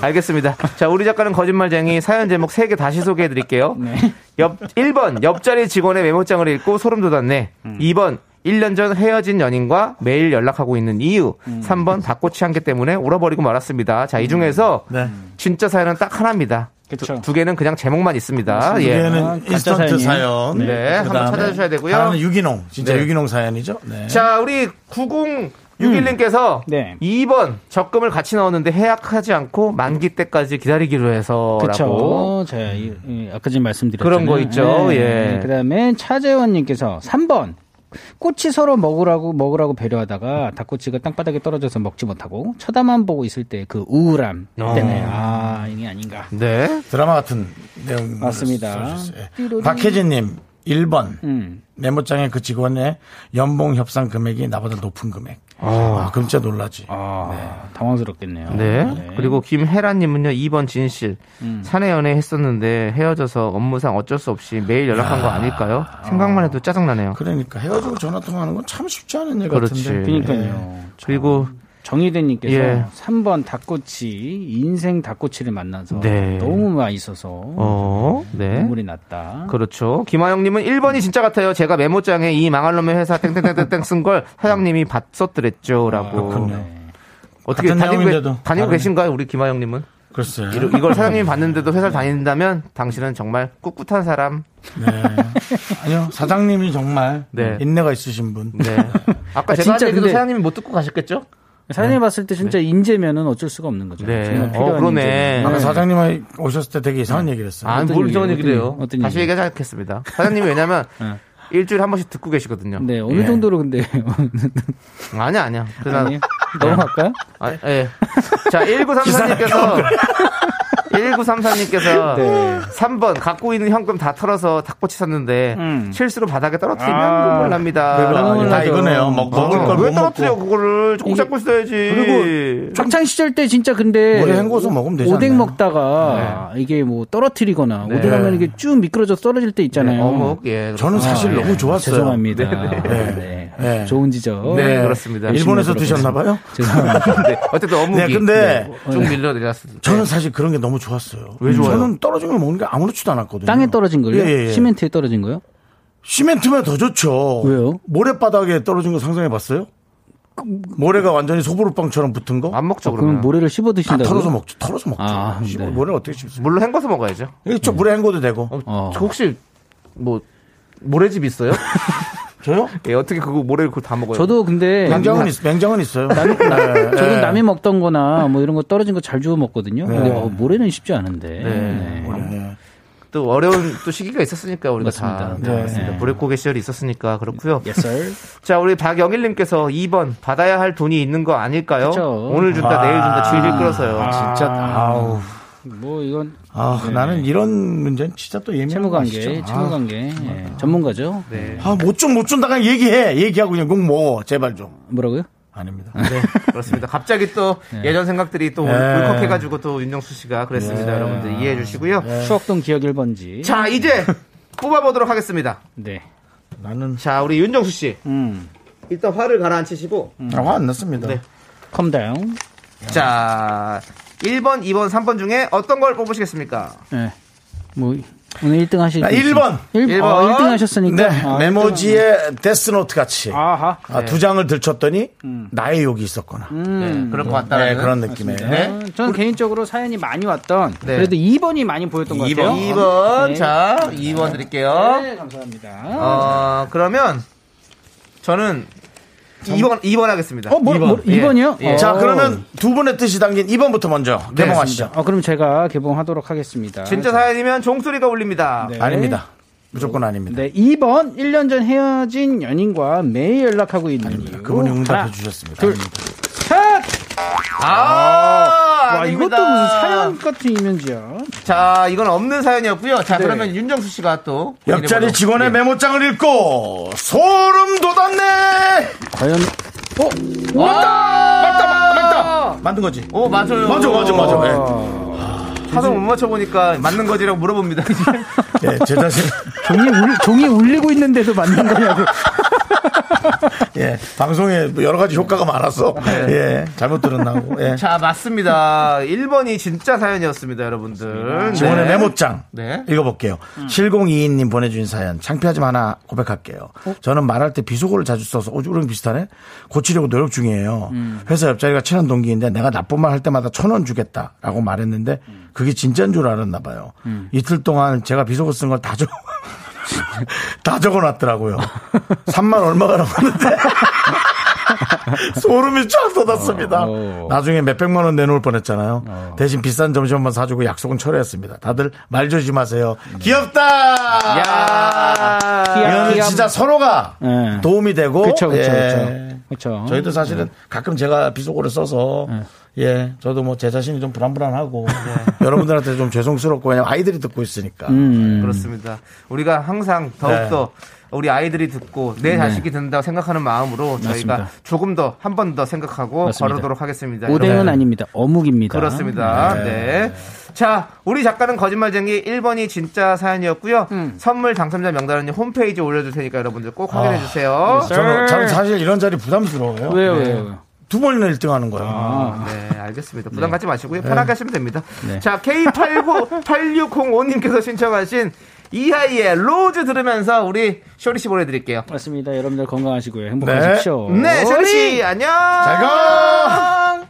알겠습니다. 자, 우리 작가는 거짓말쟁이 사연 제목 3개 다시 소개해 드릴게요. 옆, 1번, 옆자리 직원의 메모장을 읽고 소름 돋았네. 2번, 1년 전 헤어진 연인과 매일 연락하고 있는 이유. 3번 닭꼬치 한 개 때문에 울어버리고 말았습니다. 자, 이 중에서 네. 진짜 사연은 딱 하나입니다. 두, 두 개는 그냥 제목만 있습니다. 두 예. 개는 가짜 인스턴트. 사연. 네, 한번 그다음에 찾아주셔야 되고요. 하나는 유기농. 진짜 네. 유기농 사연이죠. 네. 자, 우리 9061님께서 네. 2번 적금을 같이 넣었는데 해약하지 않고 만기 때까지 기다리기로 해서라고. 그렇죠. 제가 이 아까 전에 말씀드렸잖아요. 그런 거 있죠. 예. 그다음에 차재원님께서 3번 꼬치 서로 먹으라고 먹으라고 배려하다가 닭꼬치가 땅바닥에 떨어져서 먹지 못하고 쳐다만 보고 있을 때 그 우울함 때문에 아 이게 아닌가. 네. 드라마 같은 내용 맞습니다. 써주셨어요. 박혜진님 1번 음. 메모장에 그 직원의 연봉 협상 금액이 나보다 높은 금액. 아, 그럼 진짜 놀라지. 아 당황스럽겠네요. 네. 그리고 김혜란님은요, 2번 진실. 사내 연애 했었는데 헤어져서 업무상 어쩔 수 없이 매일 연락한 거 아닐까요? 생각만 해도 짜증나네요. 그러니까 헤어지고 전화 통화하는 건 참 쉽지 않은 일 그렇지. 같은데. 그러니까요. 그리고 정희대님께서 예. 3번 닭꼬치 인생 닭꼬치를 만나서 네. 너무 맛있어서 어, 네. 눈물이 났다. 그렇죠. 김하영님은 1번이 진짜 같아요. 제가 메모장에 이 망할 놈의 회사 땡땡땡땡 쓴 걸 사장님이 봤었더랬죠. 라고. 그렇군요. 어떻게 다니고, 계- 다니고 다르네. 계신가요? 우리 김하영님은? 글쎄요. 이- 이걸 사장님이 봤는데도 회사를 다닌다면 당신은 정말 꿋꿋한 사람. 네. 아니요, 사장님이 정말 네. 인내가 있으신 분. 네. 아까 아, 제가 진짜 근데- 사장님이 못 듣고 가셨겠죠? 사장님 봤을 때 진짜 인재면은 어쩔 수가 없는 거죠. 네. 어, 그러네. 아까 사장님 오셨을 때 되게 이상한 얘기를 했어요. 아, 어떤 뭘? 이런 얘기를 해요? 어떤- 다시 얘기? 얘기하지 않겠습니다. 사장님이 왜냐면 네. 일주일에 한 번씩 듣고 계시거든요. 네, 어느 예. 정도로 근데 아니야, 아니야. 그냥? 넘어갈까요? 아, 예. 자, 1934님께서 1934님께서 네. 3번 갖고 있는 현금 다 털어서 닭꼬치 샀는데 음. 실수로 바닥에 떨어뜨리면 아. 눈물 납니다. 너무 다. 이거네요. 먹, 먹을 어, 걸왜못 떨어뜨려 먹고. 그거를 꼭 잡고 있어야지. 그리고 학창 시절 때 진짜 근데 헹궈서 먹으면 되지 오뎅? 먹다가 이게 뭐 떨어뜨리거나 네. 오뎅 하면 이게 쭉 미끄러져 떨어질 때 있잖아요. 네, 어묵 예. 저는 사실 아, 너무 예. 좋았어요. 죄송합니다. 네. 네. 네. 좋은 지적. 네, 그렇습니다. 일본에서 드셨나봐요? 죄송합니다. 네, 어쨌든 어묵이 네, 근데 쭉 밀려 내렸습니다. 저는 사실 그런 게 너무 좋았어요. 왜 좋아요? 저는 떨어진 걸 먹는 게 아무렇지도 않았거든요. 땅에 떨어진 걸요? 예, 예, 예. 시멘트에 떨어진 거요? 시멘트면 더 좋죠. 왜요? 모래바닥에 떨어진 거 상상해 봤어요? 모래가 완전히 소보루빵처럼 붙은 거? 안 먹죠 어, 그럼 그러면. 모래를 씹어 아, 드신다고요? 털어서 먹죠. 털어서 먹죠. 아, 씹어- 네. 모래를 어떻게 씹습니까? 물로 헹궈서 먹어야죠. 이게 좀 물에 헹궈도 되고. 어, 어. 저 혹시 뭐 모래집 있어요? 저요? 예, 어떻게 그거 모래를 그거 다 먹어요? 저도 근데 맹장은, 있, 맹장은 있어요. 네. 저도 남이 먹던 거나 뭐 이런 거 떨어진 거 잘 주워 먹거든요. 근데 어, 모래는 쉽지 않은데. 네. 네. 또 어려운 또 시기가 있었으니까 우리가 다 맞습니다. 네, 네. 맞습니다. 불의고개 시절이 있었으니까 그렇고요. Yes, sir. 자, 우리 박영일님께서 2번 받아야 할 돈이 있는 거 아닐까요? 그쵸. 오늘 준다, 내일 준다, 질질 끌어서요. 진짜, 아우. 뭐 이건 아, 나는 이런 문제는 진짜 또 예민한 채무 거 관계, 아시죠? 채무 관계 예, 전문가죠. 네, 아, 못 좀, 못 준다. 그냥 얘기해. 얘기하고 그냥 꼭 먹어. 제발 좀. 뭐라고요? 아닙니다. 네, 그렇습니다. 갑자기 또 예전 생각들이 또 네. 울컥해가지고 또 윤정수 씨가 그랬습니다. 네. 여러분들 이해해 주시고요. 추억동 기억 1번지. 자, 이제 뽑아보도록 하겠습니다. 네. 나는, 자, 우리 윤정수 씨. 음. 일단 화를 가라앉히시고. 아, 화 안 났습니다. 네. Calm down. 자, 1번, 2번, 3번 중에 어떤 걸 뽑으시겠습니까? 네. 뭐 오늘 1등 하실 분 1번. 1번. 일 번. 어, 1등 하셨으니까. 네. 아, 메모지에 데스노트 같이. 아하. 아, 두 장을 들쳤더니 나의 욕이 있었거나. 네, 그럴 것 같다는 네, 그런 느낌의. 네. 어, 저는 개인적으로 사연이 많이 왔던 네. 그래도 2번이 많이 보였던 것 같아요. 2번. 네. 자, 2번 드릴게요. 네, 감사합니다. 어, 그러면 저는 2번, 2번 하겠습니다. 어, 뭐, 뭐, 예. 2번이요? 예. 자, 그러면 두 분의 뜻이 담긴 2번부터 먼저 네, 개봉하시죠. 어, 그럼 제가 개봉하도록 하겠습니다. 진짜 사연이면 종소리가 울립니다. 네. 아닙니다. 무조건 아닙니다. 네, 2번 1년 전 헤어진 연인과 매일 연락하고 있는 이유. 그분이 응답해 하나, 주셨습니다. 둘, 아닙니다. 셋! 아, 와, 아닙니다. 이것도 무슨 사연 같은 이면지야. 자, 이건 없는 사연이었고요. 자, 네. 그러면 윤정수 씨가 또 옆자리. 직원의 예. 메모장을 읽고 소름 돋았네. 과연, 어? 맞다! 맞다, 맞다. 만든 거지. 오, 맞아요. 맞아, 맞아, 맞아. 네. 하도 못 맞춰보니까 맞는 거지라고 물어봅니다. 이제. 네, 제 자신. 종이, 울, 종이 울리고 있는데도 맞는 거냐고. 예, 방송에 뭐 여러 가지 효과가 많아서 예, 잘못 들었나 고. 예. 자, 맞습니다. 1번이 진짜 사연이었습니다, 여러분들. 이번에 네. 메모장 네. 읽어볼게요. 7022님 보내주신 사연 창피하지만 하나 고백할게요. 저는 말할 때 비속어를 자주 써서 어, 우리랑 비슷하네? 고치려고 노력 중이에요. 회사 옆자리가 친한 동기인데 내가 나쁜 말 할 때마다 천 원 주겠다라고 말했는데 그게 진짜인 줄 알았나 봐요. 이틀 동안 제가 비속어 쓴 걸다 적, 다 적어놨더라고요. 3만 얼마가 남았는데. 소름이 쫙 돋았습니다. 어. 나중에 몇백만 원 내놓을 뻔했잖아요. 대신 비싼 점심 한번 사주고 약속은 철회했습니다. 다들 말 조심하세요. 귀엽다. 야. 이거는 귀엽- 진짜 서로가 예. 도움이 되고 그쵸, 그쵸, 예. 그쵸. 그쵸. 저희도 사실은 가끔 제가 비속어를 써서 예 저도 뭐 제 자신이 좀 불안불안하고 여러분들한테 좀 죄송스럽고 왜냐면 아이들이 듣고 있으니까 음. 그렇습니다. 우리가 항상 더욱더 우리 아이들이 듣고 내 자식이 듣는다고 생각하는 마음으로 저희가 네. 맞습니다. 조금 더 한 번 더 생각하고 맞습니다. 거르도록 하겠습니다. 오뎅은. 아닙니다. 어묵입니다. 그렇습니다. 네. 자, 우리 작가는 거짓말쟁이 1번이 진짜 사연이었고요. 음. 선물 당첨자 명단은 홈페이지에 올려둘 테니까 여러분들 꼭 확인해 아, 주세요. 저는, 저는 사실 이런 자리 부담스러워요. 왜요, 왜요? 왜요? 두 번이나 1등 하는 거예요. 네, 알겠습니다. 부담 갖지 마시고요. 편하게 하시면 됩니다. 네. 자, K898605님께서 신청하신 이하이의 Rose 들으면서 우리 쇼리 씨 보내드릴게요. 맞습니다. 여러분들 건강하시고요. 행복하십시오. 네, 쇼리 씨, 안녕! 잘 가!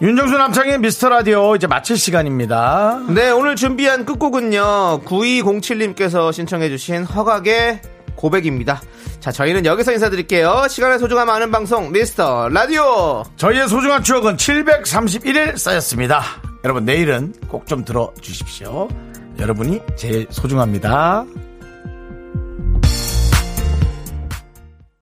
윤정수 남창희의 미스터 라디오 이제 마칠 시간입니다. 네, 오늘 준비한 끝곡은요. 9207님께서 신청해주신 허각의 고백입니다. 자, 저희는 여기서 인사드릴게요. 시간의 소중함 아는 방송, 미스터 라디오! 저희의 소중한 추억은 731일 쌓였습니다. 여러분 내일은 꼭 좀 들어주십시오. 여러분이 제일 소중합니다.